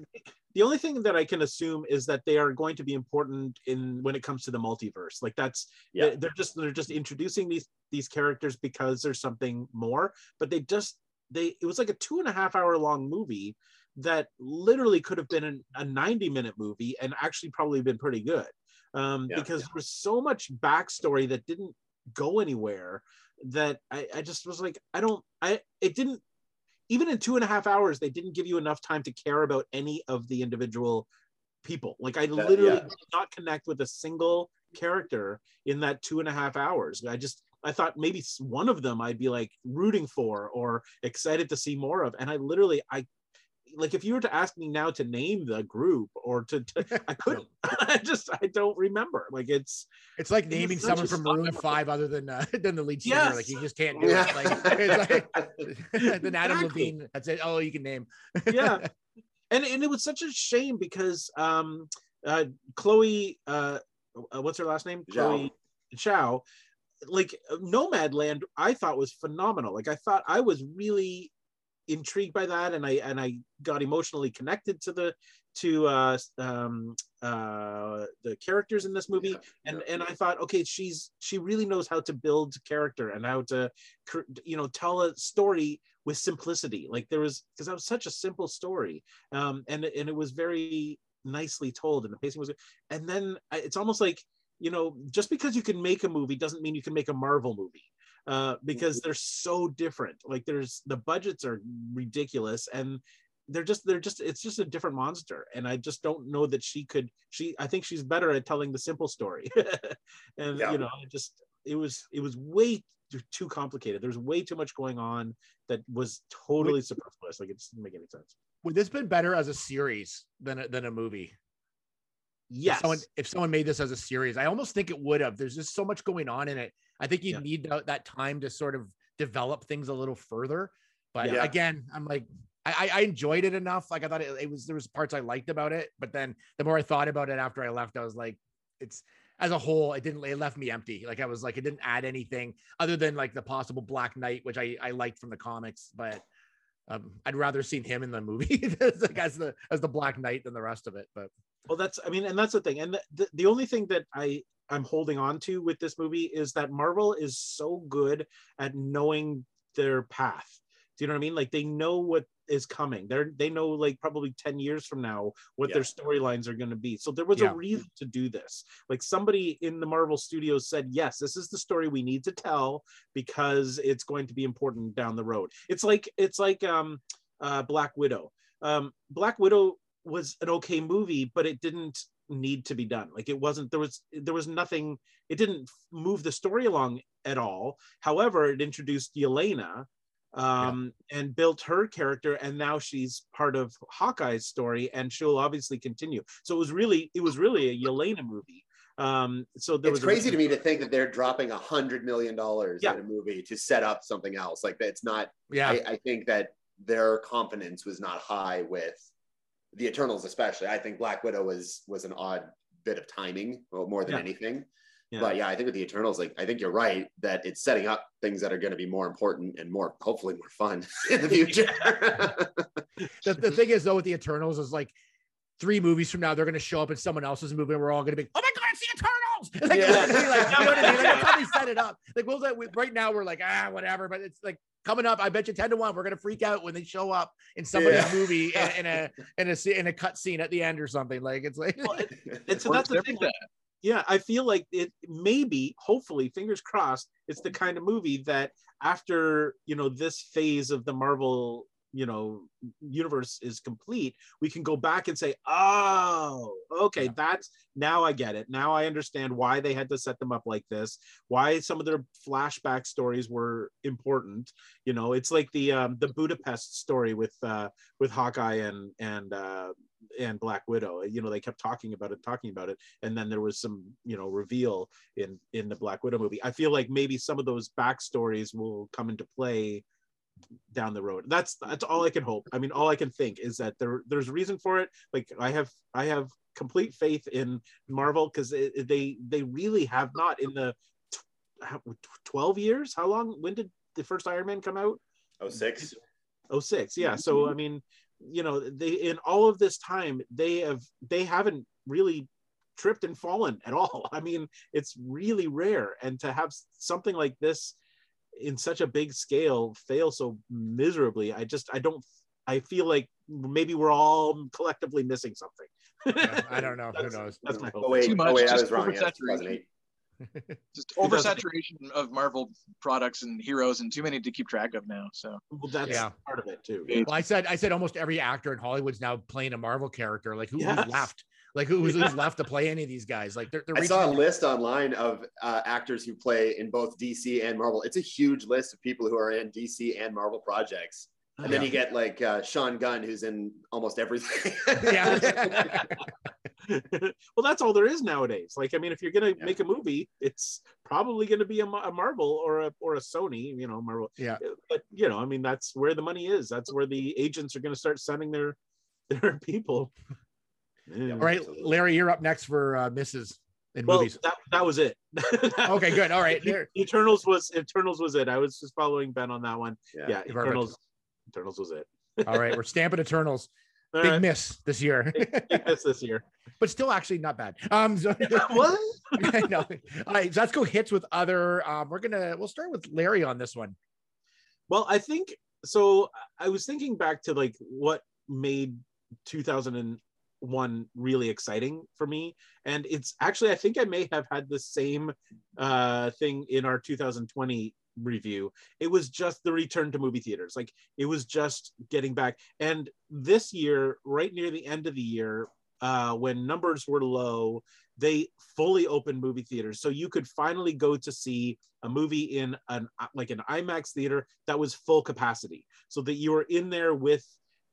the only thing that I can assume is that they are going to be important in when it comes to the multiverse. Like that's Yeah. they're just they're just introducing these these characters because there's something more. But they just they it was like a two and a half hour long movie that literally could have been an, a 90 minute movie and actually probably been pretty good um, Yeah. because there was so much backstory that didn't go anywhere that I, I just was like I don't I it didn't even in two and a half hours, they didn't give you enough time to care about any of the individual people. Like I literally yeah. did not connect with a single character in that two and a half hours. I just I thought maybe one of them I'd be like rooting for or excited to see more of, and I literally I like if you were to ask me now to name the group or to, to I couldn't. I just I don't remember. Like it's it's like naming such someone from stop- Maroon 5 other than uh, than the lead singer. Yes. Like you just can't do it. Like, it's like then Adam Exactly. Levine. That's it. Oh, you can name. yeah and and it was such a shame because um uh chloe uh uh, what's her last name Zhao. chloe Zhao like nomadland i thought was phenomenal like i thought i was really intrigued by that and i and i got emotionally connected to the to uh um uh the characters in this movie. And and i thought okay she's she really knows how to build character and how to you know tell a story with simplicity. Like there was because that was such a simple story. Um and and it was very nicely told and the pacing was good. And then I- it's almost like you know just because you can make a movie doesn't mean you can make a marvel movie uh because they're so different like there's the budgets are ridiculous and they're just they're just it's just a different monster and i just don't know that she could she i think she's better at telling the simple story and Yeah. you know it just it was it was way too, complicated there's way too much going on that was totally superfluous like it just didn't make any sense Would this been better as a series than a, than a movie? yes If someone if someone made this as a series, I almost think it would have. There's just so much going on in it. I think you Yeah. need that, that time to sort of develop things a little further. But Yeah. again, I'm like, I, I enjoyed it enough. Like I thought it, it was there was parts I liked about it, but then the more I thought about it after I left, I was like, it's as a whole, it didn't it left me empty. Like I was like, it didn't add anything other than like the possible Black Knight, which I I liked from the comics, but um, I'd rather seen him in the movie as, like, as the as the Black Knight than the rest of it. But well that's i mean and that's the thing. And the, the, only thing that i i'm holding on to with this movie is that marvel is so good at knowing their path. Do you know what i mean? Like they know what is coming. They're they know like probably 10 years from now what their storylines are going to be. So there was Yeah. a reason to do this. Like somebody in the marvel studios said yes this is the story we need to tell because it's going to be important down the road. It's like it's like um uh black widow. Um black widow was an okay movie, but it didn't need to be done. Like it wasn't there was there was nothing. It didn't move the story along at all. However, it introduced Yelena um, and built her character, and now she's part of Hawkeye's story, and she'll obviously continue. So it was really it was really a Yelena movie. Um, so there It's was a- crazy to me to think that they're dropping a hundred million dollars Yeah. in a movie to set up something else. Like that's not. yeah, I, I think that their confidence was not high with the Eternals, especially. I think Black Widow was was an odd bit of timing more than Yeah. anything. Yeah. But yeah, I think with the Eternals, like I think you're right that it's setting up things that are going to be more important and more hopefully more fun in the future. the, the thing is though with the Eternals is like three movies from now they're gonna show up in someone else's movie and we're all gonna be oh my god it's the Eternals like, Yeah. it's gonna be like, you know what I mean like, that's how they set it up like we'll we, right now we're like ah whatever but it's like coming up I bet you ten to one we're gonna freak out when they show up in somebody's Yeah. movie in, in a in a in a cut scene at the end or something like it's like Well, it- and so Works that's the thing. time. yeah i feel like it maybe hopefully fingers crossed it's the kind of movie that after you know this phase of the marvel you know universe is complete we can go back and say oh okay Yeah. that's now i get it now i understand why they had to set them up like this why some of their flashback stories were important you know it's like the um the budapest story with uh with hawkeye and and uh and Black Widow. You know, they kept talking about it, talking about it, and then there was some, you know, reveal in in the Black Widow movie. I feel like maybe some of those backstories will come into play down the road. That's that's all I can hope. I mean, all I can think is that there there's reason for it. Like I have I have complete faith in Marvel because they they really have not in the tw- 12 years. How long? When did the first Iron Man come out? oh six. Oh six, yeah. So mm-hmm. I mean, you know, they in all of this time they have they haven't really tripped and fallen at all. I mean, it's really rare, and to have something like this in such a big scale fail so miserably, I just I don't. I feel like maybe we're all collectively missing something. Yeah, I don't know who knows That's my Oh hope. wait, Too oh much, wait, just was wrong. Yeah, oversaturation. Just oversaturation of Marvel products and heroes, and too many to keep track of now. So Well, that's Yeah. part of it too. Well I said I said almost every actor in Hollywood's now playing a Marvel character like who, Yes. who's left like who, who's, who's left to play any of these guys like they're, they're I saw a reaching- list online of uh, actors who play in both DC and Marvel. It's a huge list of people who are in DC and Marvel projects. And then you get like uh, Sean Gunn, who's in almost everything. yeah well, that's all there is nowadays. Like, I mean, if you're gonna Yeah. make a movie, it's probably gonna be a, a Marvel or a or a Sony, you know, Marvel. yeah But you know, I mean, that's where the money is. That's where the agents are gonna start sending their their people. Yeah. all right Larry you're up next for uh misses in Well, movies that, that was it. okay good all right there Eternals was Eternals was it. I was just following Ben on that one. Yeah. Yeah, Perfect. Eternals. Eternals was it. all right we're stamping Eternals All big right, miss this year big miss this year. but still actually not bad um so, what? I know. All right, so let's go hits with other. Um, we're gonna we'll start with Larry on this one. Well, I think so. I was thinking back to like what made 2001 really exciting for me, and it's actually I think I may have had the same uh, thing in our 2020 review. It was just the return to movie theaters. Like it was just getting back. And this year, right near the end of the year, uh, when numbers were low, they fully opened movie theaters, so you could finally go to see a movie in an like an IMAX theater that was full capacity, so that you were in there with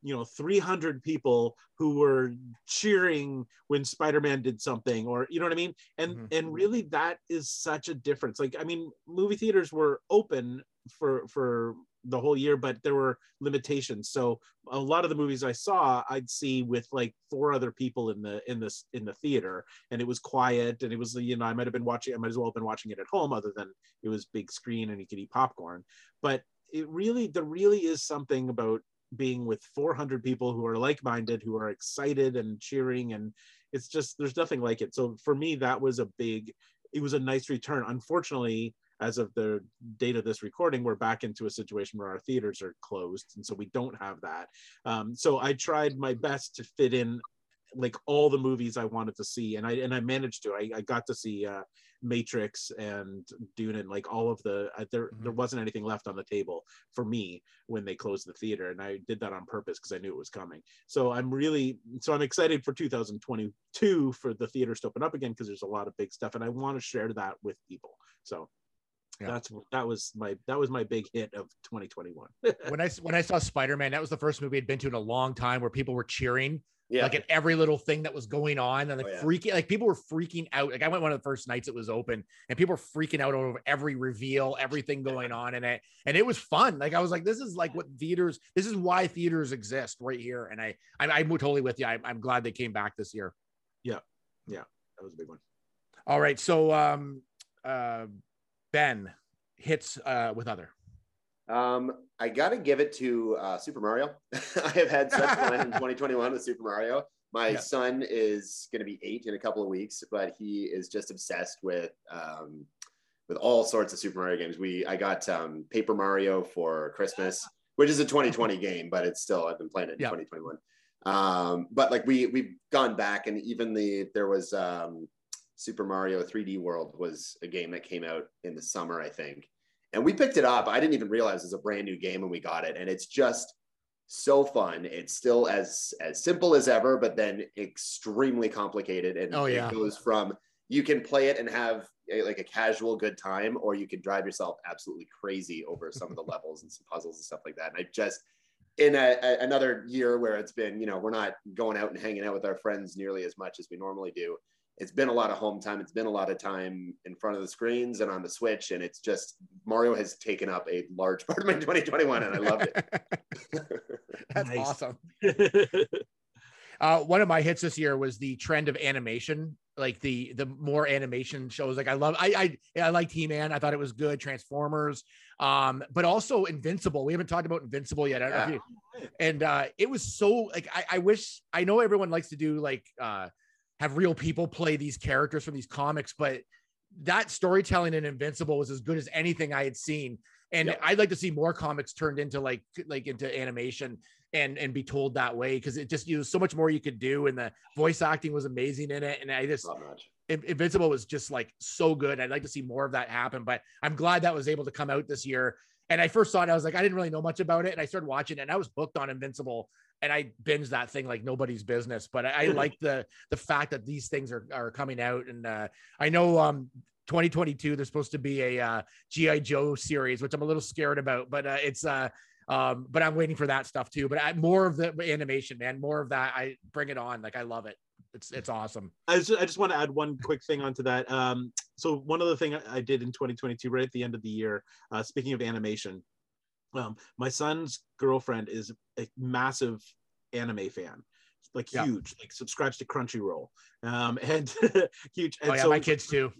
you know 300 people who were cheering when spider-man did something or you know what i mean? And Mhm. and really that is such a difference. Like i mean movie theaters were open for for the whole year but there were limitations. So a lot of the movies i saw i'd see with like four other people in the in this in the theater. And it was quiet and it was you know i might have been watching i might as well have been watching it at home other than it was big screen and you could eat popcorn. But it really there really is something about being with 400 people who are like-minded who are excited and cheering and it's just there's nothing like it. So for me that was a big it was a nice return. Unfortunately as of the date of this recording we're back into a situation where our theaters are closed and so we don't have that. Um, so i tried my best to fit in like all the movies i wanted to see and i and i managed to i, I got to see uh, matrix and dune and like all of the uh, there Mhm. there wasn't anything left on the table for me when they closed the theater and i did that on purpose because i knew it was coming so i'm really so i'm excited for 2022 for the theaters to open up again because there's a lot of big stuff and i want to share that with people so Yeah. that's that was my that was my big hit of 2021 when I when I saw Spider Man, that was the first movie I'd been to in a long time where people were cheering Yeah. like at every little thing that was going on and like Oh, yeah. freaking like people were freaking out. Like I went one of the first nights it was open and people were freaking out over every reveal, everything going on in it. And it was fun. Like I was like, this is like what theaters, this is why theaters exist right here. And I I'm, I'm totally with you. I, I'm glad they came back this year. Yeah yeah that was a big one All right. So um uh Ben hits uh with other. Um, I gotta give it to uh, Super Mario. I have had such fun in 2021 with Super Mario. My Yeah. son is gonna be eight in a couple of weeks, but he is just obsessed with um, with all sorts of Super Mario games. We I got um, Paper Mario for Christmas, which is a 2020 game, but it's still I've been playing it in Yeah. 2021. Um, but like we we've gone back and even the there was um, Super Mario 3D World was a game that came out in the summer, I think. And we picked it up. I didn't even realize it was a brand new game when we got it. And it's just so fun. It's still as as simple as ever, but then extremely complicated. And Oh, yeah. it goes from you can play it and have a, like a casual good time, or you can drive yourself absolutely crazy over some of the levels and some puzzles and stuff like that. And I just in a, a- another year where it's been, you know, we're not going out and hanging out with our friends nearly as much as we normally do. It's been a lot of home time. It's been a lot of time in front of the screens and on the Switch. And it's just Mario has taken up a large part of my 2021 and I loved it. That's awesome. Uh, one of my hits this year was the trend of animation, like the the more animation shows. Like I love, I I yeah, I liked He Man. I thought it was good. Transformers, um, but also Invincible. We haven't talked about Invincible yet. I don't know if you- and uh, it was so like I, I wish I know everyone likes to do like uh, have real people play these characters from these comics, but that storytelling in Invincible was as good as anything I had seen. And Yep. I'd like to see more comics turned into like like into animation and and be told that way because it just you know so much more you could do and the voice acting was amazing in it and I just Top notch. In- Invincible was just like so good. I'd like to see more of that happen, but I'm glad that was able to come out this year. And I first saw it, I was like, I didn't really know much about it, and I started watching it, and I was hooked on Invincible, and I binge that thing like nobody's business. But I, I like the the fact that these things are are coming out, and uh, I know um 2022 there's supposed to be a uh, GI Joe series, which I'm a little scared about, but uh, it's uh um but I'm waiting for that stuff too. But I, more of the animation, man, more of that. I bring it on, like I love it. It's it's awesome. I just, I just want to add one quick thing onto that. Um, so one other thing I did in 2022, right at the end of the year, uh, speaking of animation, um, my son's girlfriend is a massive anime fan, like Yeah. huge, like subscribes to Crunchyroll, um, and huge. And Oh yeah, so, my kids too.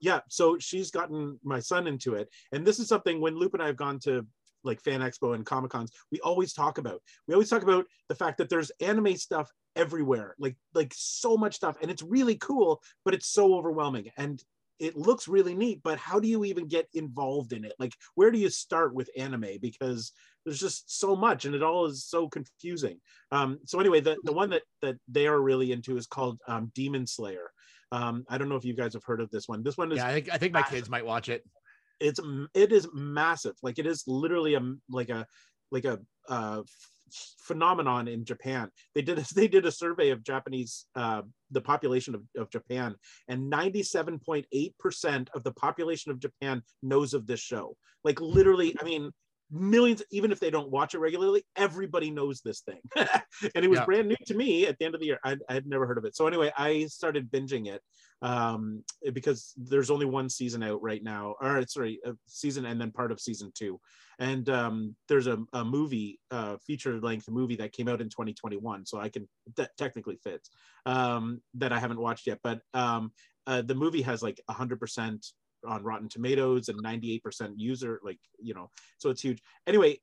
yeah, so she's gotten my son into it, and this is something when Loop and I have gone to like Fan Expo and Comic Cons, we always talk about. We always talk about the fact that there's anime stuff everywhere, like like so much stuff, and it's really cool, but it's so overwhelming and it looks really neat. But how do you even get involved in it? Like, where do you start with anime? Because there's just so much, and it all is so confusing. Um, so anyway, the the one that that they are really into is called um, Demon Slayer. Um, I don't know if you guys have heard of this one. This one is Yeah, I think I think my kids might watch it. it's it is massive like it is literally a like a like a uh, phenomenon in japan. They did a, they did a survey of japanese uh, the population of, of japan and 97.8% of the population of japan knows of this show. Like literally i mean millions, even if they don't watch it regularly, everybody knows this thing. and it was Yeah. brand new to me at the end of the year. I, I had never heard of it. So anyway, I started binging it um, because there's only one season out right now, or sorry, a season and then part of season two. And um, there's a, a movie, uh, feature length movie that came out in 2021. So I can that technically fits um, that I haven't watched yet. But um, uh, the movie has like 100% on Rotten Tomatoes and 98% user, like, you know, so it's huge. Anyway,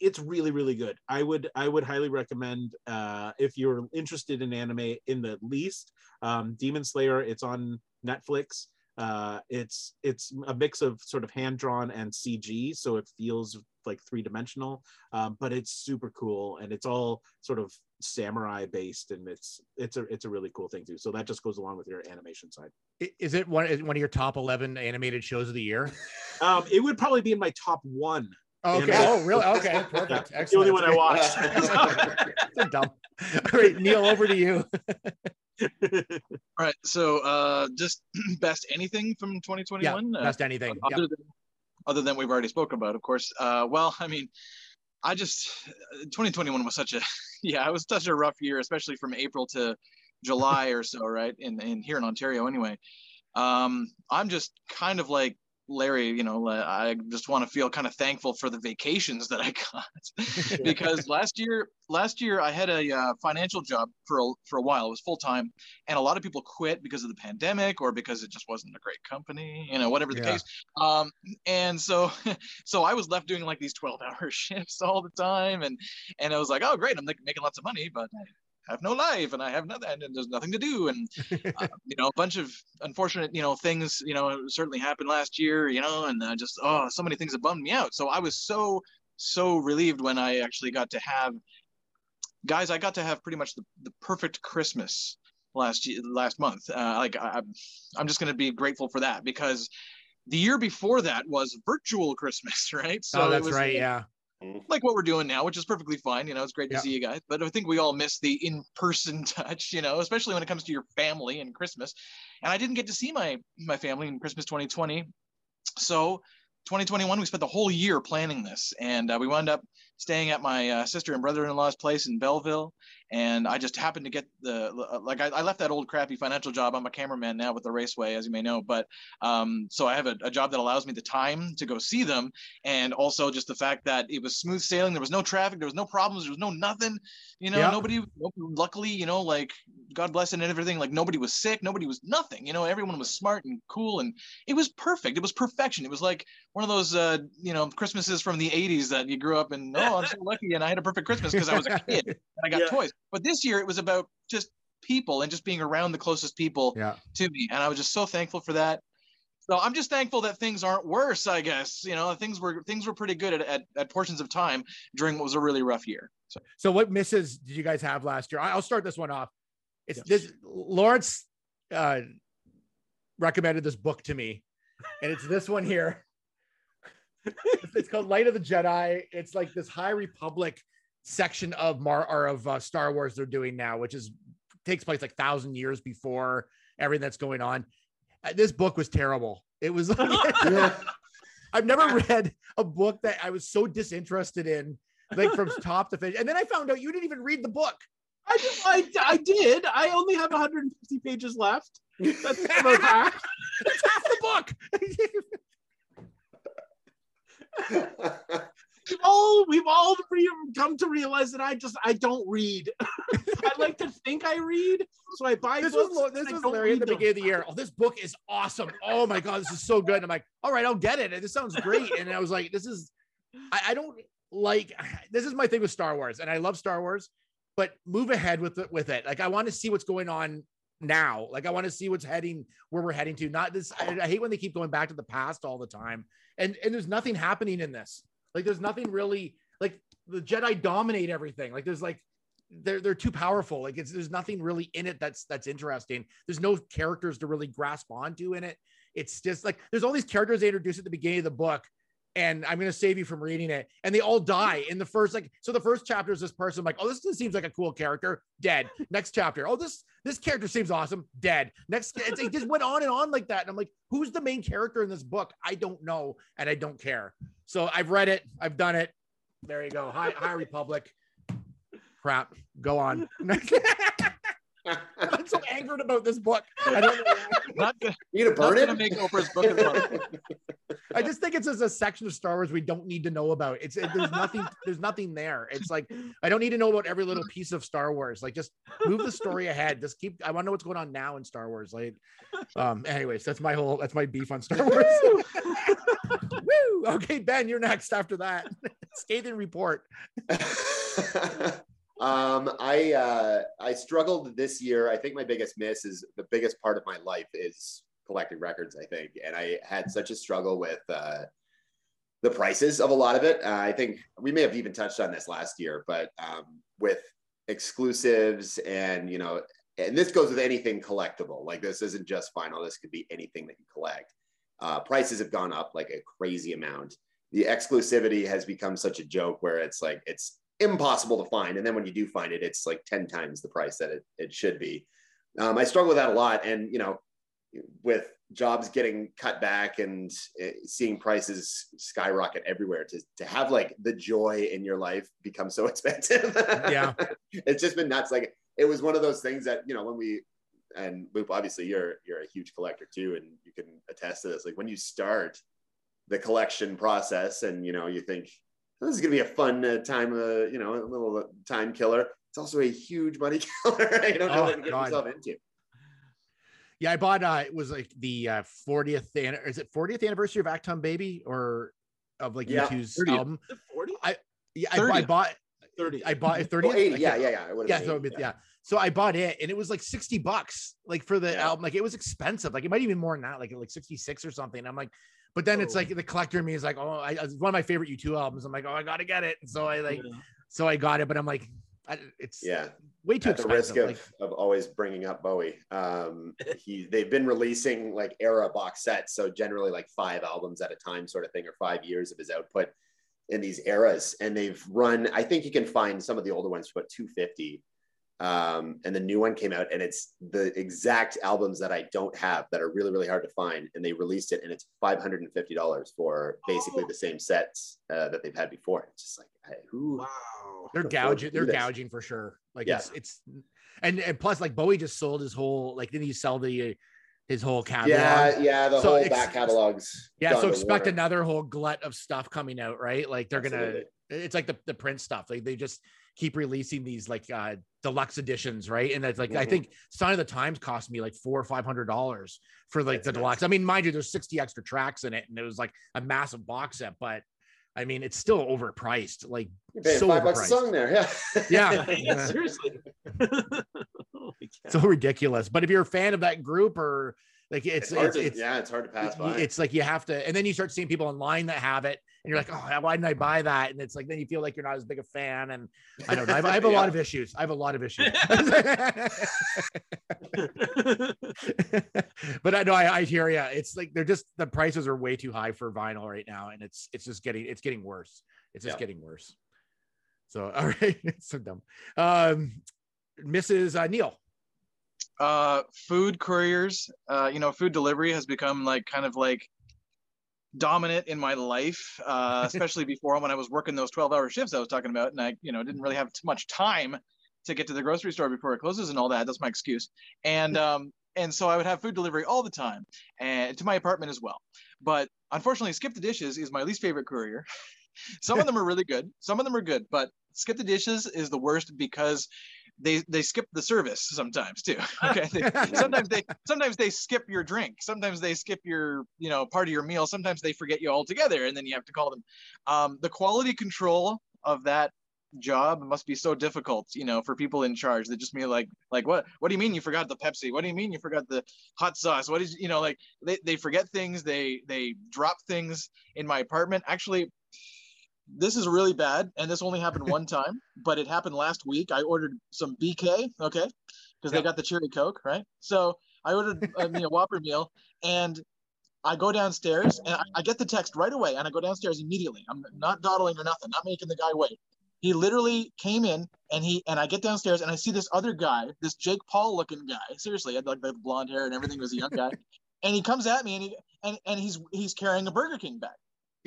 it's really, really good. I would, I would highly recommend uh, if you're interested in anime in the least, um, Demon Slayer, it's on Netflix. Uh, it's it's a mix of sort of hand drawn and CG, so it feels like three dimensional, um, but it's super cool and it's all sort of samurai based, and it's it's a it's a really cool thing too. So that just goes along with your animation side. Is it one is one of your top eleven animated shows of the year? Um, it would probably be in my top one. Okay. Yeah. Oh, really? Okay. Yeah, Perfect. it's the only one I watched. so dumb. All right, Neil, over to you. All right. So uh, just best anything from 2021. Uh, best anything. other Yeah. than other than we've already spoken about, of course. Uh, well, I mean, I just 2021 was such a yeah, it was such a rough year, especially from April to July or so, right? In in here in Ontario, anyway. Um, I'm just kind of like Larry, you know, I just want to feel kind of thankful for the vacations that I got because last year, last year I had a uh, financial job for a, for a while. It was full time, and a lot of people quit because of the pandemic or because it just wasn't a great company, you know, whatever the Yeah. case. Um, and so, so I was left doing like these twelve hour shifts all the time, and and I was like, oh great, I'm like making lots of money, but have no life and I have nothing and there's nothing to do and uh, you know a bunch of unfortunate you know things you know certainly happened last year you know and uh, just oh so many things that bummed me out so I was so so relieved when I actually got to have guys I got to have pretty much the, the perfect Christmas last year last month uh, like I, I'm- I'm just going to be grateful for that because the year before that was virtual Christmas right so oh, that's was right. Yeah. Like what we're doing now, which is perfectly fine. You know, it's great to Yeah. see you guys, but I think we all miss the in-person touch. You know, especially when it comes to your family and Christmas. And I didn't get to see my my family in Christmas 2020, so 2021 we spent the whole year planning this, and uh, we wound up staying at my uh, sister and brother-in-law's place in Belleville. And I just happened to get the like I, I left that old crappy financial job. I'm a cameraman now with the Raceway, as you may know, but um, so I have a, a job that allows me the time to go see them and also just the fact that it was smooth sailing there was no traffic there was no problems there was no nothing you know Yeah. nobody luckily you know like god bless it and everything like nobody was sick nobody was nothing you know everyone was smart and cool and it was perfect it was perfection it was like one of those uh you know christmases from the 80s that you grew up in. oh i'm so lucky and i had a perfect christmas because i was a kid and i got Yeah. toys but this year it was about just people and just being around the closest people Yeah. to me and i was just so thankful for that so i'm just thankful that things aren't worse i guess you know things were things were pretty good at, at, at portions of time during what was a really rough year so So, what misses did you guys have last year? I'll start this one off. It's Yes. this Lawrence uh, recommended this book to me, and it's this one here. It's, called Light of the Jedi. It's like this High Republic section of Mar or of uh, Star Wars they're doing now, which is takes place like thousand years before everything that's going on. Uh, This book was terrible. It was like I've never read a book that I was so disinterested in, like from top to finish. And then I found out you didn't even read the book. I, just, I, I did. I only have 150 pages left. That's. It's half the book. We've all we've all re- come to realize that I just I don't read. I like to think I read, so I buy this was books. Lo- this was Larry at the them. beginning of the year. Oh, this book is awesome. Oh my god, this is so good. And I'm like, all right, I'll get it. And this sounds great. And I was like, this is I, I don't like this is my thing with Star Wars, and I love Star Wars, but move ahead with it with it. Like I want to see what's going on now. Like I want to see what's heading where we're heading to. Not this. I, I hate when they keep going back to the past all the time. And and there's nothing happening in this. Like there's nothing really like the Jedi dominate everything. Like there's like they're they're too powerful. Like it's there's nothing really in it that's that's interesting. There's no characters to really grasp onto in it. It's just like there's all these characters they introduce at the beginning of the book, and I'm gonna save you from reading it. And they all die in the first like so the first chapter is this person like oh this seems like a cool character dead. Next chapter oh this this character seems awesome. Dead. Next, it just went on and on like that. And I'm like, who's the main character in this book? I don't know, and I don't care. So I've read it. I've done it. There you go. High High Republic. Crap. Go on. I'm so angered about this book. I don't know. why. Not gonna, You gonna not burn gonna it? make Oprah's book. I just think it's just a section of Star Wars we don't need to know about. It's it, there's nothing there's nothing there. It's like I don't need to know about every little piece of Star Wars. Like just move the story ahead. Just keep. I want to know what's going on now in Star Wars. Like, um. Anyways, that's my whole that's my beef on Star Wars. Woo. Okay, Ben, you're next after that. Scathing report. Um, I uh, I struggled this year. I think my biggest miss is the biggest part of my life is collecting records. I think, and I had such a struggle with uh, the prices of a lot of it. Uh, I think we may have even touched on this last year, but um, with exclusives and you know, and this goes with anything collectible. Like this isn't just vinyl. This could be anything that you collect. Uh, prices have gone up like a crazy amount. The exclusivity has become such a joke where it's like it's impossible to find, and then when you do find it, it's like ten times the price that it, it should be. Um, I struggle with that a lot, and you know, with jobs getting cut back and uh, seeing prices skyrocket everywhere, to to have like the joy in your life become so expensive. Yeah. it's just been nuts. Like it was one of those things that you know when we and Boop, obviously you're you're a huge collector too, and you can attest to this. Like when you start the collection process, and you know you think this is gonna be a fun uh, time, uh, you know, a little time killer. It's also a huge money killer. you don't know Oh, what to get God. yourself into. Yeah, I bought. uh It was like the uh 40th. an- Is it 40th anniversary of Achtung Baby or of like Yeah, U2's 30th. album? 40? Yeah, I, I bought. 30. I bought 30th. Oh, 80, yeah, yeah, yeah. Yeah, so 80, it- yeah. So I bought it and it was like 60 bucks, like for the Yeah. album. Like it was expensive. Like it might even be more than that, like like 66 or something. I'm like, but then it's Oh. like the collector in me is like, oh, I, it's one of my favorite U2 albums. I'm like, oh, I gotta get it. And So I like, Yeah. so I got it, but I'm like, I, it's Yeah. way too at the risk of, like, of always bringing up Bowie. Um, he they've been releasing like era box sets, so generally like five albums at a time, sort of thing, or five years of his output in these eras. And they've run. I think you can find some of the older ones for about two fifty. Um, and the new one came out, and it's the exact albums that I don't have that are really really hard to find. And they released it, and it's five hundred and fifty dollars for basically Oh. the same sets uh, that they've had before. It's just like hey, who Wow. they're gouging, they're this. gouging for sure. Like Yeah. it's it's and and plus like Bowie just sold his whole like didn't he sell the his whole catalog? Yeah, yeah, the So whole ex- back catalogs. Yeah, so expect another whole glut of stuff coming out, right? Like they're Absolutely. gonna it's like the, the print stuff. Like they just keep releasing these like uh deluxe editions, right? And that's like I Mhm. think Sign of the Times cost me like four or five hundred dollars for like That's the deluxe. I mean, mind you, there's 60 extra tracks in it, and it was like a massive box set, but I mean it's still overpriced. Like so five bucks a song there. Yeah. Yeah. yeah, seriously. So ridiculous. But if you're a fan of that group or like it's It's, it's, to, it's, yeah, it's hard to pass by. it's like you have to, and then you start seeing people online that have it, and you're like, oh, why didn't I buy that? And it's like then you feel like you're not as big a fan, and I don't know. I have, I have a lot of issues. I have a lot of issues. but I know I, I hear you. It's like they're just the prices are way too high for vinyl right now, and it's it's just getting it's getting worse. It's just Yeah. getting worse. So all right, it's so dumb. Um, Mrs. Uh, Neil. Uh food couriers uh you know food delivery has become like kind of like dominant in my life uh especially before when i was working those 12 hour shifts i was talking about and i you know didn't really have too much time to get to the grocery store before it closes and all that. That's my excuse. And um and so i would have food delivery all the time and to my apartment as well. But unfortunately skip the dishes is my least favorite courier. Some of them are really good. Some of them are good but skip the dishes is the worst because they they skip the service sometimes too okay? They- sometimes they sometimes they skip your drink. Sometimes they skip your you know part of your meal. Sometimes they forget you altogether and then you have to call them. Um, the quality control of that job must be so difficult you know for people in charge that just mean like like what what do you mean you forgot the pepsi? What do you mean you forgot the hot sauce? What is you know like they, they forget things. They they drop things in my apartment. Actually this is really bad and this only happened one time but it happened last week i ordered some bk okay because they got the cherry coke right so i ordered a know, whopper meal and i go downstairs and I, I get the text right away and i go downstairs immediately i'm not dawdling or nothing not making the guy wait He literally came in and he and I get downstairs and I see this other guy, this Jake Paul looking guy. Seriously, had like the blonde hair and everything. Was a young guy, and he comes at me and he and, and he's he's carrying a Burger King bag.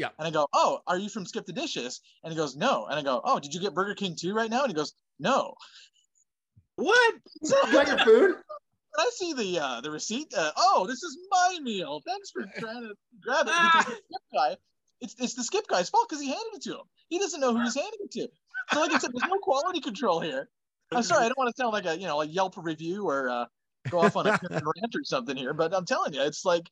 Yeah. And I go, oh, are you from Skip the Dishes? And he goes, no. And I go, oh, did you get Burger King too right now? And he goes, no. What? You got your food? I see the uh, the receipt. Uh, oh, this is my meal. Thanks for trying to grab it. Because the skip guy, it's it's the skip guy's fault because he handed it to him. He doesn't know who he's handing it to. So like I said, there's no quality control here. I'm sorry, I don't want to sound like a you know a Yelp review or uh, go off on a rant or something here, but I'm telling you, it's like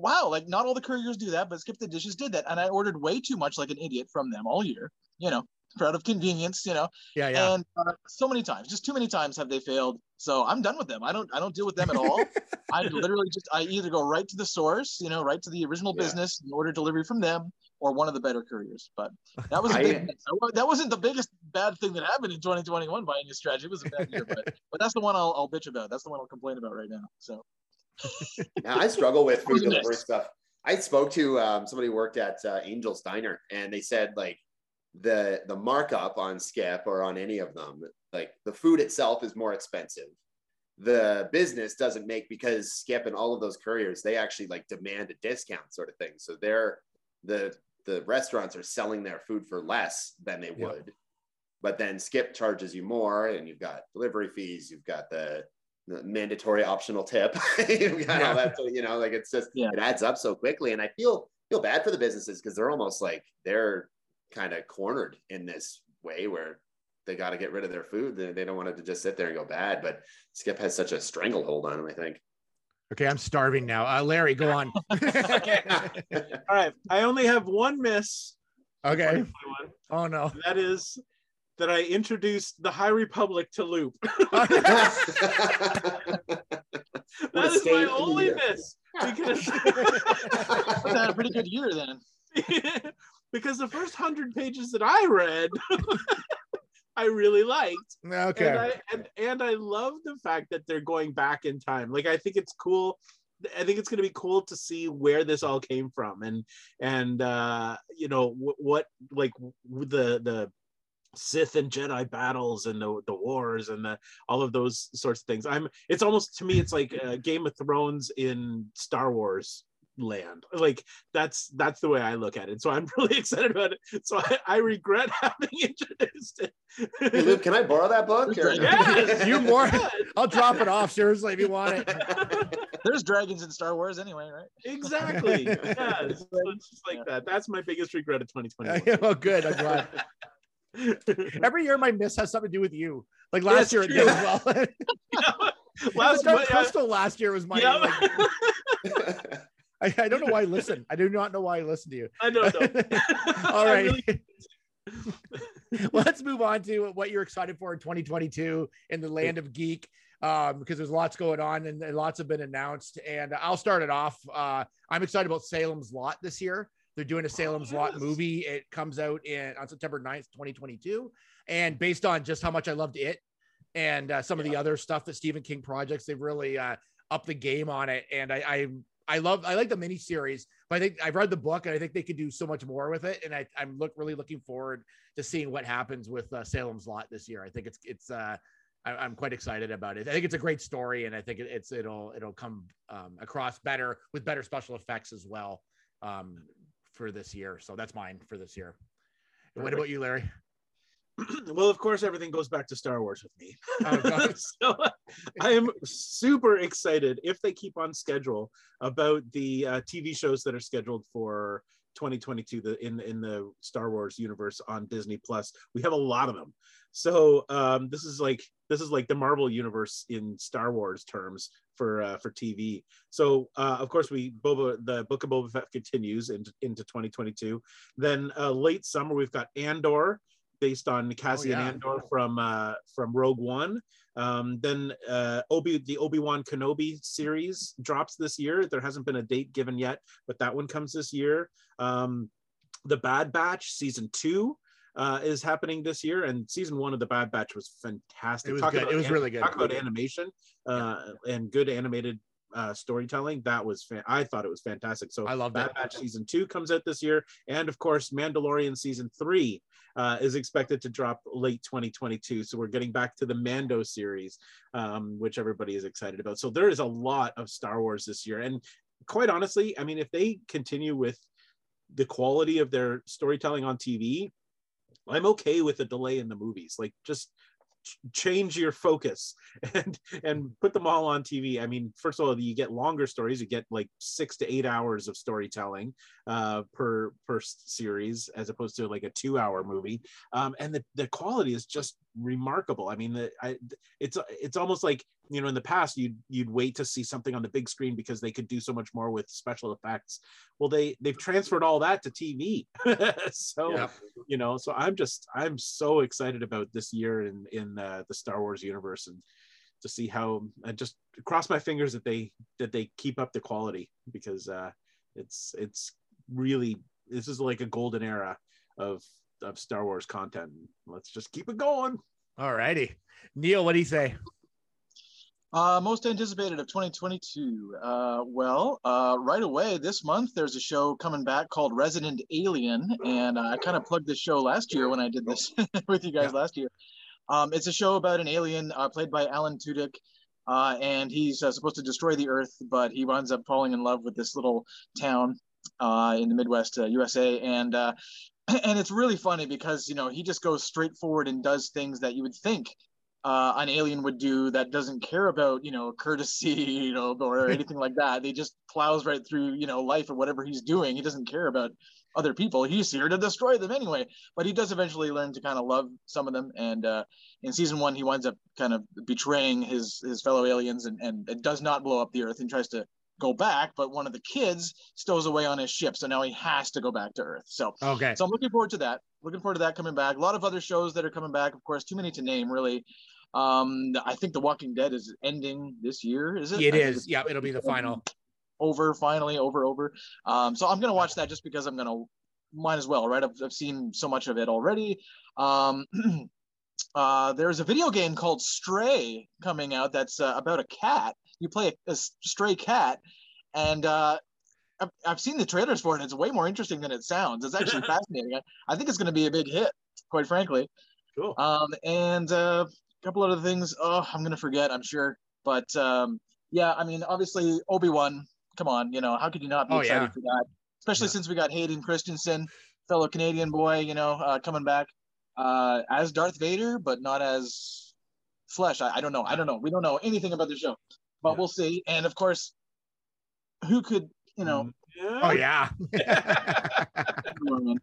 wow, like not all the couriers do that, but Skip the Dishes did that, and I ordered way too much like an idiot from them all year. You know, out of convenience, you know, Yeah, yeah. and uh, so many times, just too many times have they failed. So I'm done with them. I don't I don't deal with them at all. I literally just I either go right to the source, you know, right to the original Yeah. business and order delivery from them, or one of the better couriers. But that was a I- big, that that wasn't the biggest bad thing that happened in 2021 by any stretch. It was a bad year, but but that's the one I'll, I'll bitch about. That's the one I'll complain about right now. So Yeah, I struggle with food delivery next? stuff. I spoke to um, somebody who worked at uh, Angel's Diner, and they said like the the markup on Skip or on any of them, like the food itself is more expensive. The business doesn't make because Skip and all of those couriers they actually like demand a discount sort of thing. So they're the the restaurants are selling their food for less than they Yeah. would. But then Skip charges you more, and you've got delivery fees, you've got the the mandatory optional tip. You've got all that, you know, like it's just Yeah. it adds up so quickly. And I feel feel bad for the businesses because they're almost like they're kind of cornered in this way where they got to get rid of their food. They, they don't want it to just sit there and go bad. But Skip has such a stranglehold on them, I think. okay, I'm starving now. Uh, Larry, go on. All right. I only have one miss. okay. Oh no. That is that I introduced the High Republic to Loop. What That a is my only India. miss because I've had a pretty good year then. because the first hundred pages that I read, I really liked. Okay. And I and, and I love the fact that they're going back in time. Like I think it's cool. I think it's going to be cool to see where this all came from and and uh you know what, what like w- the the Sith and Jedi battles and the, the wars and the all of those sorts of things. I'm it's almost to me it's like uh, Game of Thrones in Star Wars land. Like that's that's the way I look at it. So I'm really excited about it. So I, I regret having introduced it. Hey, Luke, can I borrow that book? Or- Yes, You more- I'll drop it off seriously if you want it. There's dragons in Star Wars anyway, right? exactly. Yeah, so it's just like that. That's my biggest regret of 2021. well, good. I'm glad. Every year, my miss has something to do with you. Like That's last year, it did as well. Last Last month, Crystal last year was my. yeah, like, I, I don't know why I listen. I do not know why I listen to you. I don't know. All right. really- Let's move on to what you're excited for in 2022 in the land of geek. Um, because there's lots going on and, and lots have been announced. And I'll start it off. Uh, I'm excited about Salem's Lot this year. They're doing a Salem's Lot yes. movie. It comes out in on September 9th, 2022. And based on just how much I loved it and uh, some of the other stuff that Stephen King projects, they've really uh, upped the game on it. And I, I I love I like the miniseries, but I think I've read the book and I think they could do so much more with it. And I, I'm look really looking forward to seeing what happens with uh, Salem's Lot this year. I think it's it's uh, I, I'm quite excited about it. I think it's a great story, and I think it, it's it'll it'll come um, across better with better special effects as well um, for this year. So that's mine for this year. What about you, Larry? well, of course, everything goes back to Star Wars with me. Oh, so I am super excited if they keep on schedule about the uh, TV shows that are scheduled for 2022 the, in in the Star Wars universe on Disney Plus. We have a lot of them. So um, this is like this is like the Marvel universe in Star Wars terms for uh, for TV. So uh, of course we Boba the Book of Boba Fett continues into into 2022. Then uh, late summer we've got Andor based on Cassian yeah. Andor from uh, from Rogue One. Um, then uh, Obi the Obi Wan Kenobi series drops this year. There hasn't been a date given yet, but that one comes this year. Um, the Bad Batch season two uh, is happening this year, and season one of the Bad Batch was fantastic. It was Talk good. about It was really good. Talk about animation uh, and good animated uh, storytelling. That was fan- I thought it was fantastic. So I love that season two comes out this year, and of course, Mandalorian season three uh, is expected to drop late 2022. So we're getting back to the Mando series, um, which everybody is excited about. So there is a lot of Star Wars this year, and quite honestly, I mean, if they continue with the quality of their storytelling on TV, I'm okay with a delay in the movies. Like just change your focus and and put them all on TV. I mean, first of all, you get longer stories. You get like six to eight hours of storytelling uh, per per series, as opposed to like a two hour movie. Um, and the, the quality is just remarkable. I mean, the, I, it's it's almost like you know in the past you'd you'd wait to see something on the big screen because they could do so much more with special effects. Well, they they've transferred all that to TV. so Yeah. you know so i'm just i'm so excited about this year in in uh, the star wars universe and to see how i just cross my fingers that they that they keep up the quality because uh it's it's really this is like a golden era of of star wars content let's just keep it going All righty. Neil, what do you say? Uh, most anticipated of 2022. Uh, well, uh, right away this month, there's a show coming back called Resident Alien, and uh, I kind of plugged this show last year when I did this with you guys last year. Um, it's a show about an alien uh, played by Alan Tudyk, uh, and he's uh, supposed to destroy the Earth, but he winds up falling in love with this little town uh, in the Midwest uh, USA, and uh, and it's really funny because you know he just goes straight forward and does things that you would think uh, an alien would do that doesn't care about you know courtesy you know or anything like that. They just plows right through you know life or whatever he's doing. He doesn't care about other people. He's here to destroy them anyway. But he does eventually learn to kind of love some of them. And uh, in season one he winds up kind of betraying his his fellow aliens and and it does not blow up the earth and tries to go back but one of the kids stows away on his ship so now he has to go back to earth so Okay. so I'm looking forward to that. Looking forward to that coming back. A lot of other shows that are coming back. Of course, too many to name, really. Um, I think The Walking Dead is ending this year. Is it? It I is. Yeah, it'll be the final. Over finally, over, over. Um, so I'm gonna watch that just because I'm gonna might as well, right? I've, I've seen so much of it already. Um, uh, there's a video game called Stray coming out that's uh, about a cat. You play a, a stray cat, and uh, I've, I've seen the trailers for it. And it's way more interesting than it sounds. It's actually fascinating. I, I think it's going to be a big hit, quite frankly. cool Um, and uh, a couple other things. Oh, I'm going to forget. I'm sure. But um, yeah, I mean, obviously Obi Wan. Come on, you know how could you not be Oh, excited yeah. for that? Especially Yeah. since we got Hayden Christensen, fellow Canadian boy, you know, uh, coming back uh, as Darth Vader, but not as Flesh. I, I don't know. I don't know. We don't know anything about the show, but Yeah. we'll see. And of course, who could you know? Oh yeah.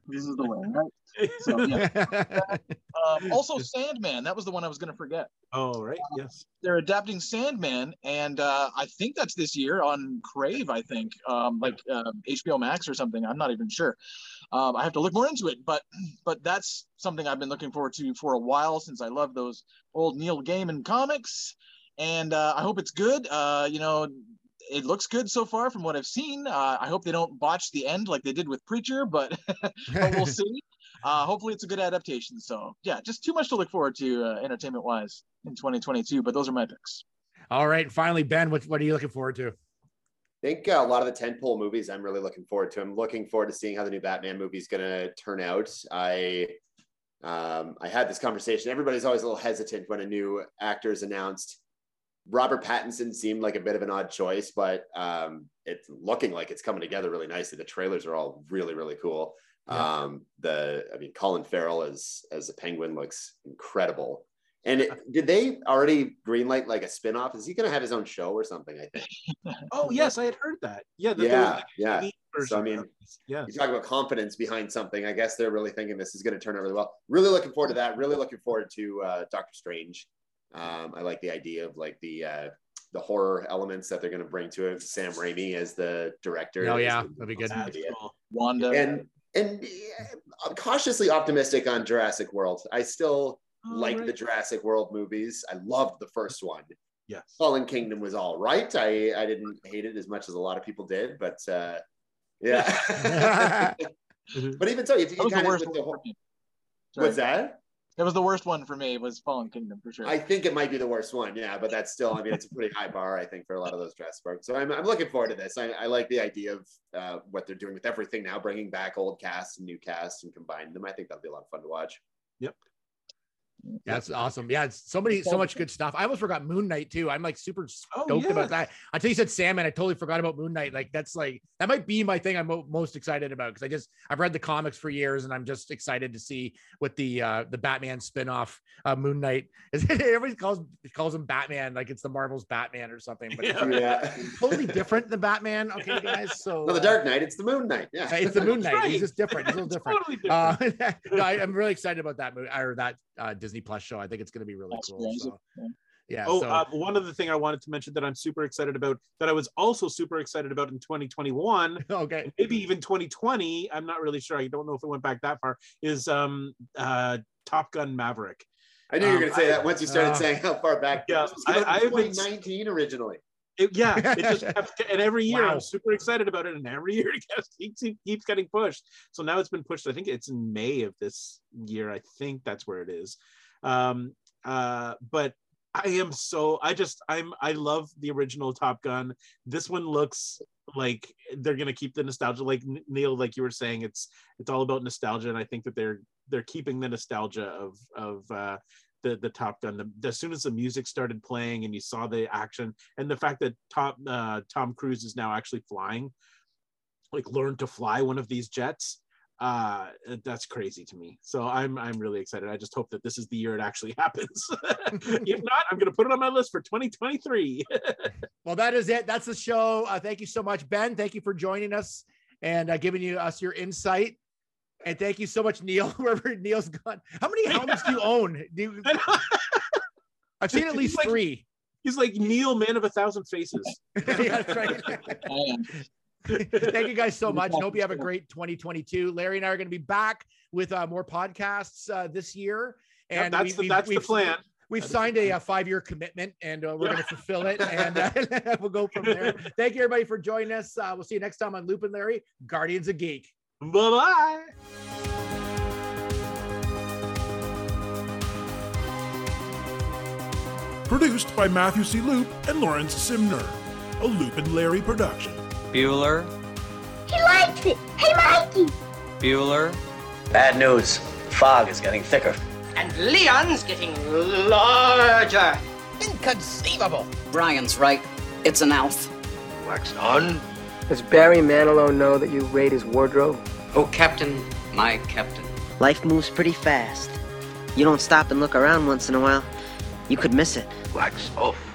This is the way, right? So yeah. Um, also, Sandman. That was the one I was going to forget. oh right yes They're adapting Sandman, and uh, I think that's this year on Crave. I think, um, like uh, HBO Max or something. I'm not even sure. Um, I have to look more into it, but but that's something I've been looking forward to for a while since I love those old Neil Gaiman comics, and uh, I hope it's good. Uh, you know, it looks good so far from what I've seen. Uh, I hope they don't botch the end like they did with Preacher, but but we'll see. Uh, hopefully, it's a good adaptation. So yeah, just too much to look forward to uh, entertainment wise in 2022. But those are my picks. All right. Finally, Ben, what, what are you looking forward to? I think uh, a lot of the tentpole movies I'm really looking forward to. I'm looking forward to seeing how the new Batman movie is going to turn out. I um, I had this conversation. Everybody's always a little hesitant when a new actor is announced. Robert Pattinson seemed like a bit of an odd choice, but um, it's looking like it's coming together really nicely. The trailers are all really, really cool. Yeah. Um, the I mean, Colin Farrell as as a penguin looks incredible. And it, did they already greenlight like a spin-off? Is he going to have his own show or something? I think. oh yes i had heard that yeah Yeah, like, yeah. So, I mean, yeah You talk about confidence behind something. I guess they're really thinking this is going to turn out really well. Really looking forward to that. Really looking forward to uh, Doctor Strange. Um, I like the idea of like the uh, the horror elements that they're going to bring to it. Sam Raimi as the director. Oh, yeah. That'd be good. that's That's idea. cool. Wanda. And and I'm cautiously optimistic on Jurassic World. I still Oh, like right. the Jurassic World movies. I loved the first one. yes Fallen Kingdom was all right. I I didn't hate it as much as a lot of people did, but uh, yeah. but even so, if you that was the kind of worst with the whole, for me. Sorry. what's that? That was the worst one for me. Was Fallen Kingdom for sure. I think it might be the worst one, yeah, but that's still, I mean, it's a pretty high bar, I think, for a lot of those dress parks. So I'm, I'm looking forward to this. I, I like the idea of uh, what they're doing with everything now, bringing back old casts and new casts and combining them. I think that'll be a lot of fun to watch. That's awesome. Yeah, it's so many, so much good stuff. I almost forgot Moon Knight too. I'm like super Oh, stoked yeah. about that. Until you said Sandman, I totally forgot about Moon Knight. Like that's like that might be my thing. I'm most excited about because I just I've read the comics for years and I'm just excited to see what the uh the Batman spinoff uh, Moon Knight. is. Everybody calls calls him Batman like it's the Marvel's Batman or something, but it's Yeah. totally different than Batman. Okay, guys. So No, the uh, Dark Knight, it's the Moon Knight. Yeah. it's the Moon That's Knight. He's just different. He's a little different. Totally different. Uh, no, I, am really excited about that movie or that uh, Disney Plus show. I think it's going to be really That's cool. crazy. So, yeah. oh, so, uh, one other thing I wanted to mention that I'm super excited about, that I was also super excited about in 2021, okay. maybe even 2020. I'm not really sure. I don't know if it went back that far. Is um uh Top Gun Maverick. I knew you were Um, going to say that once you started uh, saying how far back. Yeah, this was came out I- in I've been- 2019 originally. It, yeah, it just kept, and every year Wow. I'm super excited about it, and every year it keeps, keeps keeps getting pushed. So now it's been pushed. I think it's in May of this year. I think that's where it is. Um, uh, but I am so I just I'm I love the original Top Gun. This one looks like they're gonna keep the nostalgia. Like Neil, like you were saying, it's it's all about nostalgia, and I think that they're they're keeping the nostalgia of of uh, the the Top Gun. The, as soon as the music started playing and you saw the action, and the fact that Top uh, Tom Cruise is now actually flying, like learned to fly one of these jets. Uh, that's crazy to me. So I'm I'm really excited. I just hope that this is the year it actually happens. if not, I'm gonna put it on my list for 2023. Well, that is it. That's the show. Uh, thank you so much, Ben. Thank you for joining us and uh, giving you us your insight. And thank you so much, Neil. Wherever Neil's gone. How many helmets do you own? Do you, I've seen at He's least like- three. He's like Neil, man of a thousand faces. yeah, that's right. I. Thank you guys so much. and hope you have a great 2022. Larry and I are going to be back with uh, more podcasts uh, this year. Yeah, And that's we- the, we've- that's we've- plan. We've signed a, uh five-year commitment, and uh, we're going to fulfill it, and uh, we'll go from there. Thank you, everybody, for joining us. Uh, we'll see you next time on Loop and Larry, Guardians of Geek. Bye bye. Produced by Matthew C. Loop and Lawrence Simner. A Loop and Larry production. Bueller, He likes it. Hey, Mikey. Bueller, Bad news. Fog is getting thicker. And Leon's getting larger. Inconceivable. Brian's right. It's an elf. Wax on. Does Barry Manilow know that you raid his wardrobe? Oh, Captain, my Captain. Life moves pretty fast. You don't stop and look around once in a while, you could miss it. Wax off.